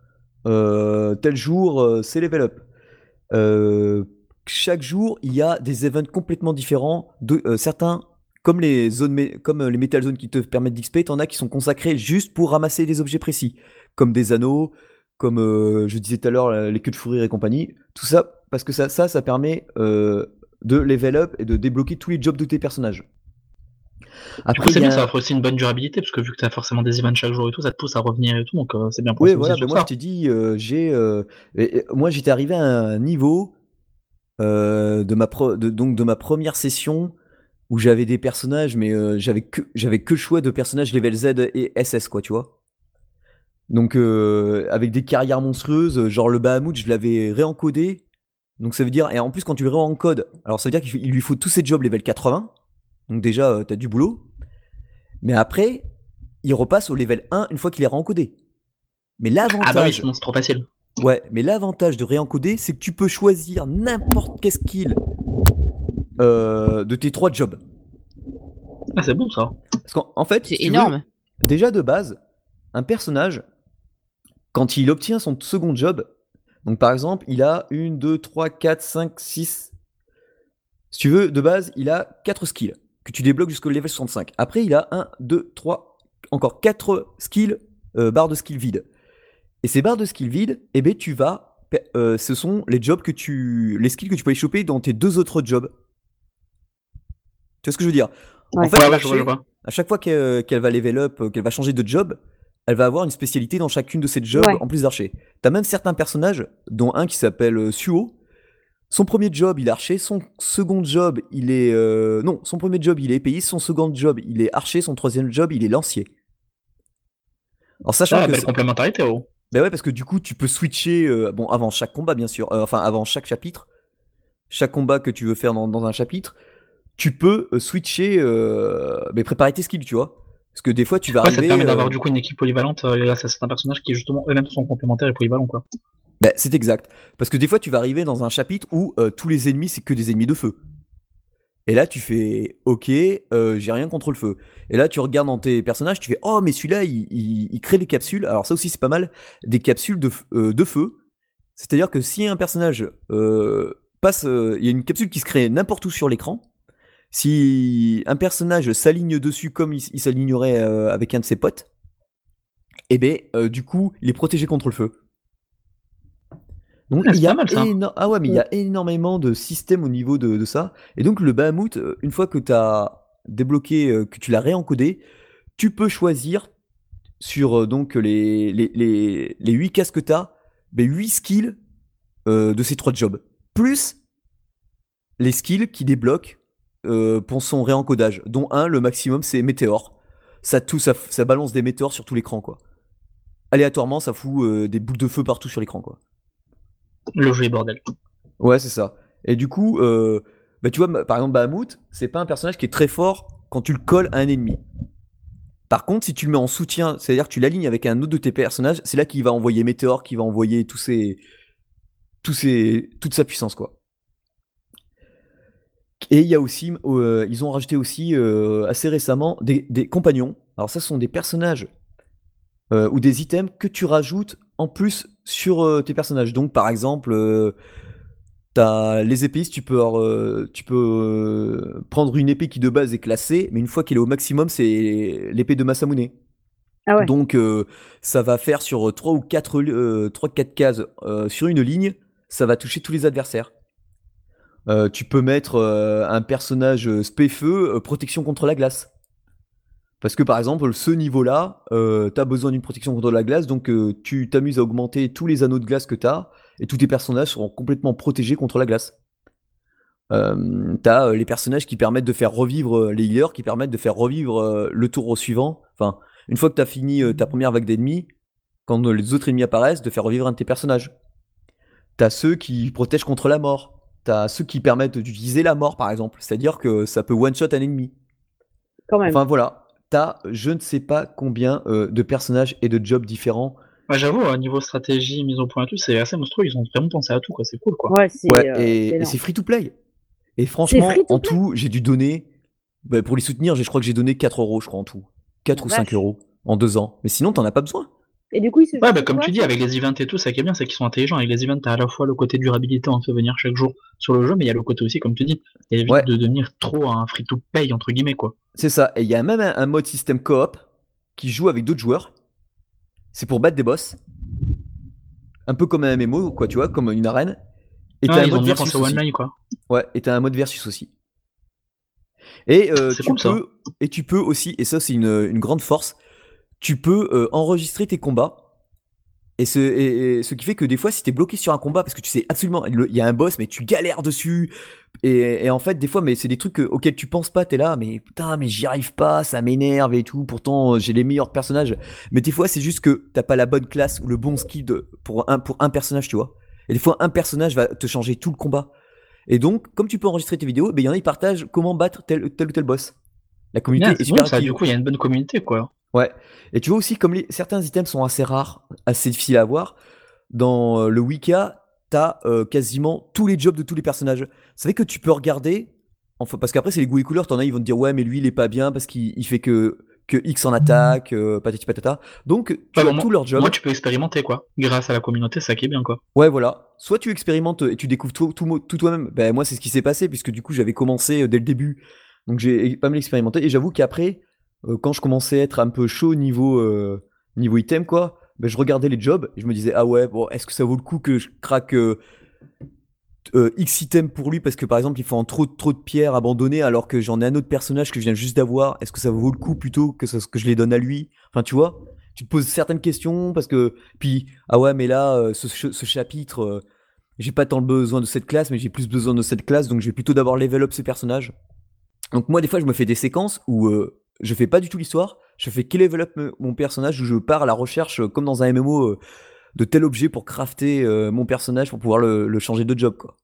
tel jour, c'est level up. Chaque jour, il y a des events complètement différents. Certains, comme les zones, comme les metal zones qui te permettent d'XP, t'en as qui sont consacrés juste pour ramasser des objets précis, comme des anneaux, comme euh, je disais tout à l'heure, les queues de fourrure et compagnie. Tout ça, parce que ça, ça, ça permet euh, de level up et de débloquer tous les jobs de tes personnages. Après, c'est a bien, ça offre aussi une bonne durabilité, parce que vu que tu as forcément des events chaque jour et tout, ça te pousse à revenir et tout, donc euh, c'est bien pensé Oui, voilà, ben moi ça. je t'ai dit, euh, j'ai, euh, moi j'étais arrivé à un niveau de ma pro- de, donc de ma première session où j'avais des personnages, mais j'avais que j'avais que le choix de personnages level Z et SS quoi, tu vois. Donc euh, avec des carrières monstrueuses, genre le Bahamut, je l'avais réencodé. Donc ça veut dire, et en plus quand tu le réencodes, alors ça veut dire qu'il lui faut tous ses jobs level 80. Donc déjà, euh, t'as du boulot. Mais après, il repasse au level 1 une fois qu'il est réencodé. Mais l'avantage, Ah bah oui, sinon c'est trop facile. Ouais, mais l'avantage de réencoder, c'est que tu peux choisir n'importe quel skill euh, de tes trois jobs. Ah, c'est bon ça. Parce qu'en en fait, C'est si tu veux, énorme. déjà de base, un personnage, quand il obtient son second job, donc par exemple, il a une, deux, trois, quatre, cinq, six. Si tu veux, de base, il a quatre skills que tu débloques jusqu'au level 65. Après, il a 1, 2, 3, encore 4 skills, euh, barres de skills vides. Et ces barres de skills vides, eh ben, tu vas. euh, ce sont les jobs que tu. les skills que tu peux aller choper dans tes deux autres jobs. Tu vois ce que je veux dire? En Ouais. fait, ouais, le ouais, je vois, marché, je vois. à chaque fois qu'elle qu'elle va level up, euh, qu'elle va changer de job, elle va avoir une spécialité dans chacune de ses jobs Ouais. en plus d'archer. T'as même certains personnages, dont un qui s'appelle euh, Suo. Son premier job, il est archer. Son second job, il est. euh, Non, son premier job, il est épéiste. Son second job, il est archer. Son troisième job, il est lancier. Alors, sachant Ah, que. belle ça- complémentarité, oh. Ben ouais, parce que du coup, tu peux switcher. euh, bon, avant chaque combat, bien sûr. euh, enfin, avant chaque chapitre. Chaque combat que tu veux faire dans, dans un chapitre, tu peux euh, switcher. Euh, mais préparer tes skills, tu vois. Parce que des fois, tu vas Ouais, ça te arriver. permet euh, d'avoir du coup une équipe polyvalente euh, grâce à certains personnages qui justement eux-mêmes sont complémentaires et polyvalents quoi. Ben, c'est exact. Parce que des fois, tu vas arriver dans un chapitre où euh, tous les ennemis, c'est que des ennemis de feu. Et là, tu fais OK, euh, j'ai rien contre le feu. Et là, tu regardes dans tes personnages, tu fais Oh, mais celui-là, il, il- il crée des capsules. Alors, ça aussi, c'est pas mal. Des capsules de, euh, feu. C'est-à-dire que si un personnage euh, passe. euh, Il y a une capsule qui se crée n'importe où sur l'écran. Si un personnage s'aligne dessus comme il, il s'alignerait euh, avec un de ses potes, et ben, euh, du coup, il est protégé contre le feu. Donc Ah, il y a mal, ça. ah ouais, mais il y a énormément de systèmes au niveau de, de ça. Et donc le Bahamut, euh, une fois que tu as débloqué, que tu l'as réencodé, tu peux choisir sur donc les, les, les, les 8 casques que tu as, 8 skills euh, de ces trois jobs. Plus les skills qui débloquent euh, pour son réencodage, dont un, le maximum, c'est météore. Ça, tout, ça, ça balance des météores sur tout l'écran, quoi. Aléatoirement, ça fout euh, des boules de feu partout sur l'écran, quoi. Le jeu est bordel. Ouais, c'est ça. Et du coup, euh, bah, tu vois, par exemple, Bahamut, c'est pas un personnage qui est très fort quand tu le colles à un ennemi. Par contre, si tu le mets en soutien, c'est-à-dire que tu l'alignes avec un autre de tes personnages, c'est là qu'il va envoyer Météore, qu'il va envoyer tous ses, tous ses, toute sa puissance, quoi. Et il y a aussi, euh, ils ont rajouté aussi euh, assez récemment des, des compagnons. Alors ça, ce sont des personnages euh, ou des items que tu rajoutes en plus sur tes personnages. Donc par exemple, t'as les épéistes, tu peux, tu peux prendre une épée qui de base est classée, mais une fois qu'elle est au maximum, c'est l'épée de Masamune. Ah ouais. Donc ça va faire sur 3 ou 4, euh, 3 4 cases sur une ligne, ça va toucher tous les adversaires. Euh, tu peux mettre euh, un personnage euh, spé feu, euh, protection contre la glace. Parce que par exemple, ce niveau-là, tu as besoin d'une protection contre la glace, donc tu t'amuses à augmenter tous les anneaux de glace que tu as, et tous tes personnages seront complètement protégés contre la glace. Euh, tu as les personnages qui permettent de faire revivre les healers, qui permettent de faire revivre le tour suivant. Enfin, une fois que tu as fini ta première vague d'ennemis, quand les autres ennemis apparaissent, de faire revivre un de tes personnages. T'as ceux qui protègent contre la mort. T'as ceux qui permettent d'utiliser la mort, par exemple. C'est-à-dire que ça peut one-shot un ennemi. Quand même. Enfin voilà, t'as je ne sais pas combien euh, de personnages et de jobs différents. Ouais, J'avoue, au niveau stratégie, mise au point et tout, c'est assez monstrueux. Ils ont vraiment pensé à tout, quoi. C'est cool, quoi. ouais, c'est. Ouais, euh, et, c'est free to play. Et franchement, en tout, j'ai dû donner, bah, pour les soutenir, j'ai- je crois que j'ai donné 4 euros, je crois, en tout. 4 La ou 5 vache. euros en deux ans. Mais sinon, t'en as pas besoin. Et du coup, il se Ouais, bah, comme quoi, tu dis, avec les events et tout, ça qui est bien, c'est qu'ils sont intelligents. Avec les events, t'as à la fois le côté durabilité, on te fait venir chaque jour sur le jeu, mais il y a le côté aussi, comme tu dis, évite Ouais. de devenir trop un free-to-pay, entre guillemets, quoi. C'est ça. Et il y a même un, un mode système coop qui joue avec d'autres joueurs. C'est pour battre des boss. Un peu comme un MMO, quoi, tu vois, comme une arène. Et t'as Ouais, un ils mode versus aussi. online, quoi. Ouais, et t'as un mode versus aussi. Et euh, tu peux, et tu peux aussi, et ça c'est une, une grande force, tu peux euh, enregistrer tes combats. Et ce, et- et ce qui fait que des fois, si t'es bloqué sur un combat, parce que tu sais absolument, il y a un boss, mais tu galères dessus. Et, et en fait, des fois, mais c'est des trucs que- auxquels tu penses pas, t'es là, mais putain, mais j'y arrive pas, ça m'énerve et tout. Pourtant, euh, j'ai les meilleurs personnages. Mais des fois, c'est juste que t'as pas la bonne classe ou le bon skill de- pour, un, pour un personnage, tu vois. Et des fois, un personnage va te changer tout le combat. Et donc, comme tu peux enregistrer tes vidéos, ben, il y en a qui partagent comment battre tel, tel ou tel boss. La communauté est super bon, ça, du coup, il y a une bonne communauté, quoi. Ouais. Et tu vois aussi, comme les, certains items sont assez rares, assez difficiles à avoir, dans euh, le Wika, t'as euh, quasiment tous les jobs de tous les personnages. Ça fait que tu peux regarder, enfin, parce qu'après, c'est les goûts et couleurs, t'en as, ils vont te dire, ouais, mais lui, il est pas bien parce qu'il il fait que, que X en attaque, euh, patati patata. Donc, tu Ouais, as bon, moi- tous leurs jobs. Moi, tu peux expérimenter, quoi. Grâce à la communauté, ça qui est bien, quoi. Ouais, voilà. Soit tu expérimentes et tu découvres tout, tout, tout toi-même. Ben, moi, c'est ce qui s'est passé, puisque du coup, j'avais commencé euh, dès le début. Donc, j'ai pas mal expérimenté. Et j'avoue qu'après, euh, quand je commençais à être un peu chaud niveau, euh, niveau item, quoi, ben, je regardais les jobs et je me disais, ah ouais, bon, est-ce que ça vaut le coup que je craque euh, euh, X item pour lui parce que par exemple, il faut en trop, trop de pierres abandonnées alors que j'en ai un autre personnage que je viens juste d'avoir. Est-ce que ça vaut le coup plutôt que, ça- que je les donne à lui? Enfin, tu vois tu te poses certaines questions parce que puis ah ouais mais là euh, ce, ce chapitre j'ai pas tant besoin de cette classe mais j'ai plus besoin de cette classe donc je vais plutôt d'abord level up ce personnage donc moi des fois je me fais des séquences où euh, je fais pas du tout l'histoire je fais up me- mon personnage où je pars à la recherche euh, comme dans un MMO euh, de tel objet pour crafter euh, mon personnage pour pouvoir le, le changer de job quoi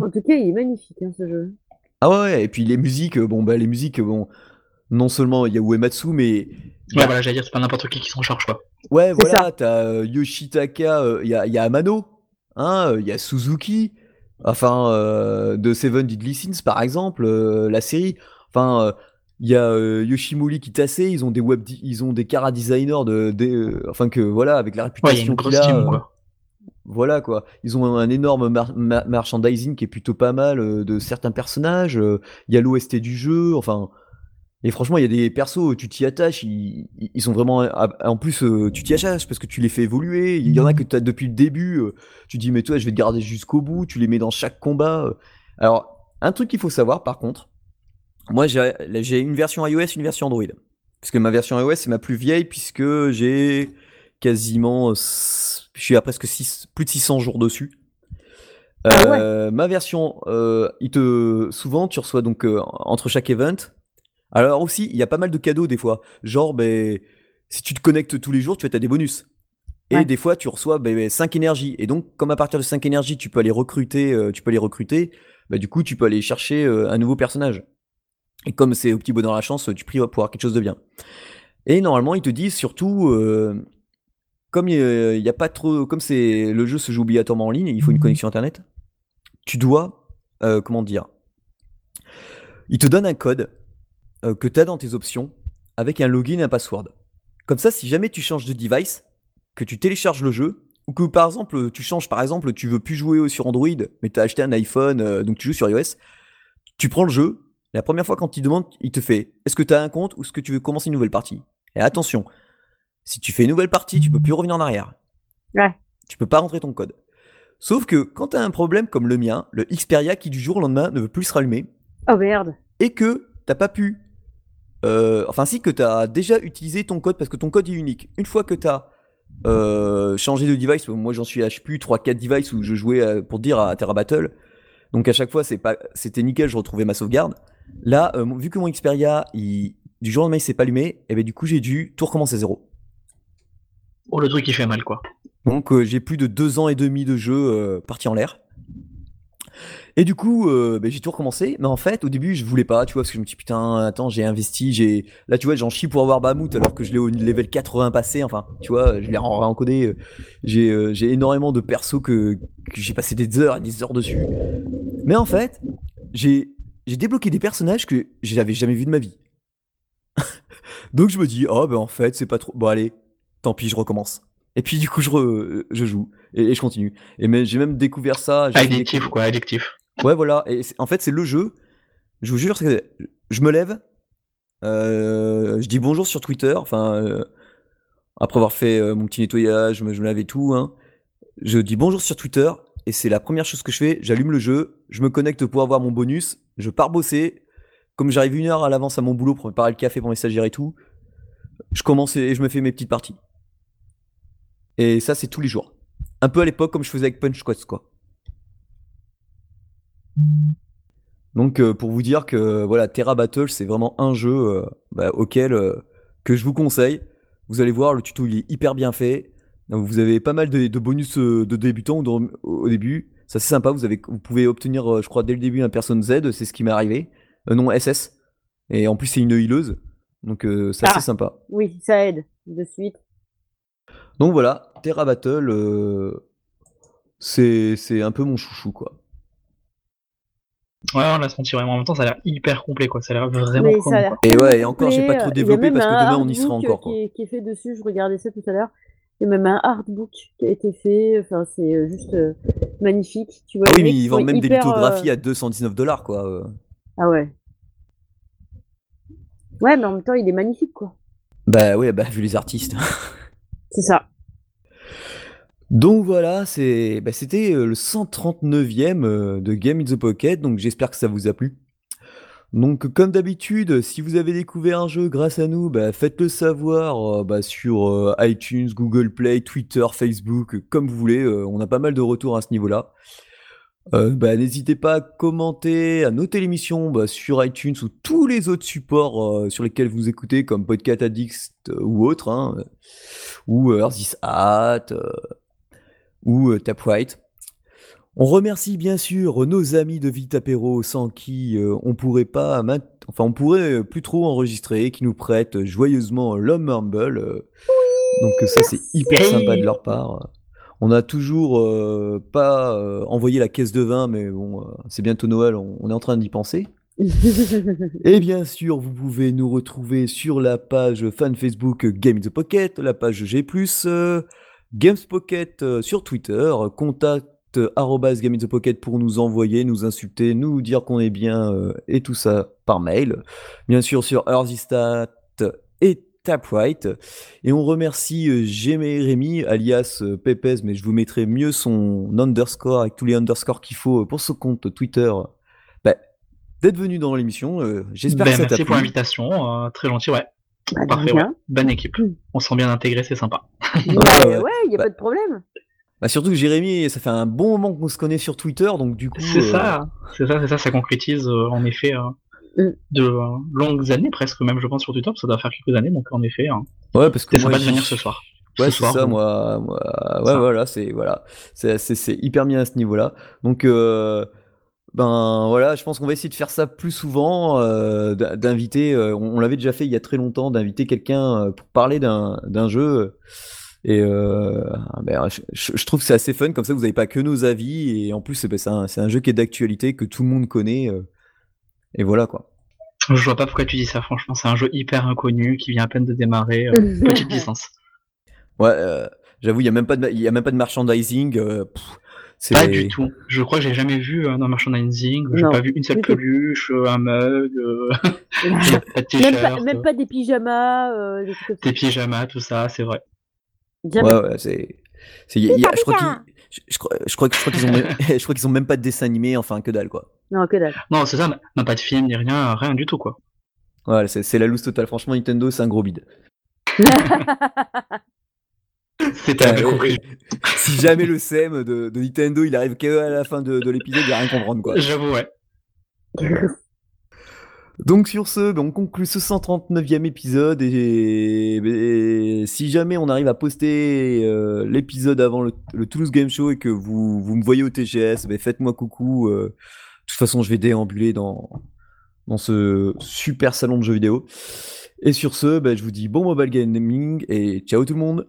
En tout cas, il est magnifique hein, ce jeu. ah ouais, et puis les musiques bon bah les musiques bon non seulement il y a Uematsu mais Ouais, voilà, j'allais dire, c'est pas n'importe qui qui s'en charge, quoi. Ouais, voilà, t'as euh, Yoshitaka, euh, il y, a, y a Amano, hein, il y a Suzuki, enfin, euh, de Seven Deadly Sins par exemple, euh, la série. Enfin, il y a euh, Yoshimori Kitase, ils ont des web, ils ont des cara designers de, des, euh, enfin que voilà, avec la Ouais, réputation grosse qu'il a, euh, voilà quoi. Ils ont un énorme mar- merchandising qui est plutôt pas mal euh, de certains personnages. euh, Il y a l'OST du jeu, enfin. Et franchement, il y a des persos, tu t'y attaches, ils, sont vraiment. ah, En plus, euh, tu t'y attaches parce que tu les fais évoluer. Il y en a que tu as depuis le début, euh, tu dis, mais toi, je vais te garder jusqu'au bout, tu les mets dans chaque combat. euh. Alors, un truc qu'il faut savoir par contre, moi j'ai une version iOS, une version Android. Parce que ma version iOS, c'est ma plus vieille, puisque j'ai quasiment. Je suis à presque six- plus de 600 jours dessus. Ah ouais. Euh, ma version, euh, il te, souvent, tu reçois donc euh, entre chaque event. Alors aussi, il y a pas mal de cadeaux des fois. Genre, ben, si tu te connectes tous les jours, tu as des bonus. Et Ouais. des fois, tu reçois ben, 5 énergies. Et donc, comme à partir de 5 énergies, tu peux aller recruter, euh, tu peux aller recruter, bah, du coup, tu peux aller chercher euh, un nouveau personnage. Et comme c'est au petit bonheur la chance, tu pries pour avoir quelque chose de bien. Et normalement, ils te disent surtout, euh, comme il y a pas trop, comme c'est le jeu se joue obligatoirement en ligne, il faut une connexion internet. Tu dois, euh, comment dire, ils te donnent un code euh, que tu as dans tes options avec un login et un password. Comme ça, si jamais tu changes de device, que tu télécharges le jeu, ou que par exemple tu changes, par exemple, tu veux plus jouer sur Android, mais tu as acheté un iPhone, euh, donc tu joues sur iOS, tu prends le jeu, la première fois quand il demande, il te fait est-ce que tu as un compte ou est-ce que tu veux commencer une nouvelle partie? Et attention, si tu fais une nouvelle partie, tu peux plus revenir en arrière. Ouais. Tu peux pas rentrer ton code. Sauf que quand tu as un problème comme le mien, le Xperia qui du jour au lendemain ne veut plus se rallumer, Oh merde. et que t'as pas pu. Euh, enfin, si, que t'as déjà utilisé ton code parce que ton code est unique. Une fois que t'as euh, changé de device, moi j'en suis à plus 3-4 devices où je jouais euh, pour dire à Terra Battle. Donc à chaque fois, c'est pas, c'était nickel, je retrouvais ma sauvegarde. Là, euh, vu que mon Xperia, il, du jour au lendemain, il s'est pas allumé, et ben du coup, j'ai dû tout recommencer à zéro. Oh, le truc qui fait mal, quoi. Donc euh, j'ai plus de deux ans et demi de jeu euh, parti en l'air. Et du coup, euh, ben, j'ai tout recommencé. Mais en fait, au début, je voulais pas, tu vois, parce que je me dis putain, attends, j'ai investi, j'ai. Là, tu vois, j'en chie pour avoir Bahamut alors que je l'ai au level 80 passé. Enfin, tu vois, je l'ai en encodé. euh, J'ai euh, j'ai énormément de persos que, que j'ai passé des heures et des heures dessus. Mais en fait, j'ai débloqué des personnages que j'avais jamais vus de ma vie. Donc je me dis, oh ben en fait, c'est pas trop. Bon, allez, tant pis, je recommence. Et puis du coup, je, re- je joue et, je continue. Et mais j'ai même découvert ça. des- Addictif, quoi, addictif? Ouais, voilà. Et en fait, c'est le jeu. Je vous jure, je me lève, euh, je dis bonjour sur Twitter. Enfin, euh, après avoir fait euh, mon petit nettoyage, je me, lave et tout. hein. Je dis bonjour sur Twitter et c'est la première chose que je fais. J'allume le jeu, je me connecte pour avoir mon bonus, je pars bosser. Comme j'arrive une heure à l'avance à mon boulot pour préparer le café pour mes stagiaires et tout, je commence et je me fais mes petites parties. Et ça, c'est tous les jours. Un peu à l'époque, comme je faisais avec Punch Quest, quoi. Donc euh, pour vous dire que voilà, Terra Battle c'est vraiment un jeu euh, bah, auquel euh, que je vous conseille. Vous allez voir, le tuto il est hyper bien fait. Donc, vous avez pas mal de, de bonus de débutants au début. Ça c'est sympa. Vous avez, vous pouvez obtenir, je crois dès le début un personne Z. C'est ce qui m'est arrivé. Non SS. Et en plus c'est une healeuse. Donc ça Ah. c'est sympa. Oui, ça aide de suite. Donc voilà, Terra Battle, c'est c'est un peu mon chouchou quoi. Ouais, on l'a senti vraiment en même temps, ça a l'air hyper complet, quoi. Ça a l'air vraiment cool, a quoi. Et ouais, et complet. encore j'ai pas trop Il y a développé même parce que un demain on y sera artbook, encore euh, quoi. Qui est, qui est fait dessus, je regardais ça tout à l'heure. Il y a même un artbook qui a été fait. Enfin, c'est euh, juste euh, magnifique. Tu vois, Ah oui, mais ils vendent même des euh, lithographies à 219 dollars, quoi. euh. Ah ouais. Ouais, mais en même temps, il est magnifique, quoi. Bah ouais, bah vu les artistes. C'est ça. Donc voilà, bah, c'était euh, le 139e euh, de Game in the Pocket, donc j'espère que ça vous a plu. Donc, comme d'habitude, si vous avez découvert un jeu grâce à nous, bah, faites-le savoir euh, bah, sur iTunes, Google Play, Twitter, Facebook, comme vous voulez. on a pas mal de retours à ce niveau-là. N'hésitez pas à commenter, à noter l'émission sur iTunes ou tous les autres supports sur lesquels vous écoutez, comme Podcast Addict ou autres, hein, ou Hat, euh, ou euh, Taprite. On remercie bien sûr nos amis de Vitapéro sans qui euh, on pourrait pas, enfin on pourrait euh, plus trop enregistrer, qui nous prêtent joyeusement l'homme humble. euh. donc ça c'est hyper sympa de leur part. On a toujours euh, pas euh, envoyé la caisse de vin, mais bon, c'est bientôt Noël, on, on est en train d'y penser. Et bien sûr, vous pouvez nous retrouver sur la page fan Facebook Game in the Pocket, la page G+, euh, Games Pocket euh, sur Twitter, contact euh, Game in the Pocket pour nous envoyer, nous insulter, nous dire qu'on est bien euh, et tout ça par mail. Bien sûr sur Earthystat et Taprite. Et on remercie euh, Jémé Rémi, alias euh, Pépez, mais je vous mettrai mieux son underscore avec tous les underscores qu'il faut pour ce compte Twitter. Bah, d'être venu dans l'émission. J'espère Ben, que ça t'a merci pour plu. l'invitation, très gentil, ouais. Bah, de Parfait, ouais. Bonne équipe. On se sent bien intégré, c'est sympa. Ouais, ouais. ouais, il y a Bah, pas de problème. Bah, surtout que Jérémy, ça fait un bon moment qu'on se connaît sur Twitter, donc du coup. C'est euh, ça, c'est ça, c'est ça, ça concrétise euh, en effet euh, Mm. de euh, longues années presque même, je pense, sur Twitter, ça doit faire quelques années, donc en effet, hein, Ouais, parce que c'est sympa de venir ce soir. Ouais, Ce c'est ça, ou- moi, moi, ouais, Ça. voilà, c'est voilà, c'est c'est- c'est hyper bien à ce niveau-là. Donc, euh, ben voilà, je pense qu'on va essayer de faire ça plus souvent, euh, d'inviter. euh, on on l'avait déjà fait il y a très longtemps, d'inviter quelqu'un euh, pour parler d'un d'un jeu. Et euh, ben, je, trouve que c'est assez fun, comme ça vous n'avez pas que nos avis, et en plus, eh ben, c'est un, c'est un jeu qui est d'actualité, que tout le monde connaît. euh, et voilà quoi. Je vois pas pourquoi tu dis ça, franchement, c'est un jeu hyper inconnu qui vient à peine de démarrer, euh, petite licence. Ouais, euh, j'avoue, il y a même pas de, ma- il y a même pas de merchandising. euh, pff, c'est Pas du tout. Je crois que j'ai jamais vu euh, dans merchandising, j'ai Non, pas vu une seule peluche, euh, un mug, euh, pas de même, pas, t-shirt, même pas des pyjamas, euh, des pyjamas, tout ça, c'est vrai. Ouais, ouais, c'est. c'est- y a- y a- je crois qu'ils. Je, je crois, je crois que je crois qu'ils ont, même- je crois qu'ils ont même pas de dessin animé, enfin que dalle quoi. Non, que dalle. Non, c'est ça, même pas de film ni rien, rien du tout, quoi. Ouais, c'est c'est la loose totale. Franchement, Nintendo, c'est un gros bide. C'était Euh, conclusion. si jamais le SEM de, de Nintendo il arrive qu'à la fin de, de l'épisode, il a rien comprendre quoi. J'avoue, ouais. Donc sur ce, ben, on conclut ce 139e épisode et, et si jamais on arrive à poster euh, l'épisode avant le, le Toulouse Game Show et que vous, vous me voyez au TGS, ben, faites-moi coucou. euh, de toute façon, je vais déambuler dans, dans ce super salon de jeux vidéo. Et sur ce, ben, je vous dis bon mobile gaming et ciao tout le monde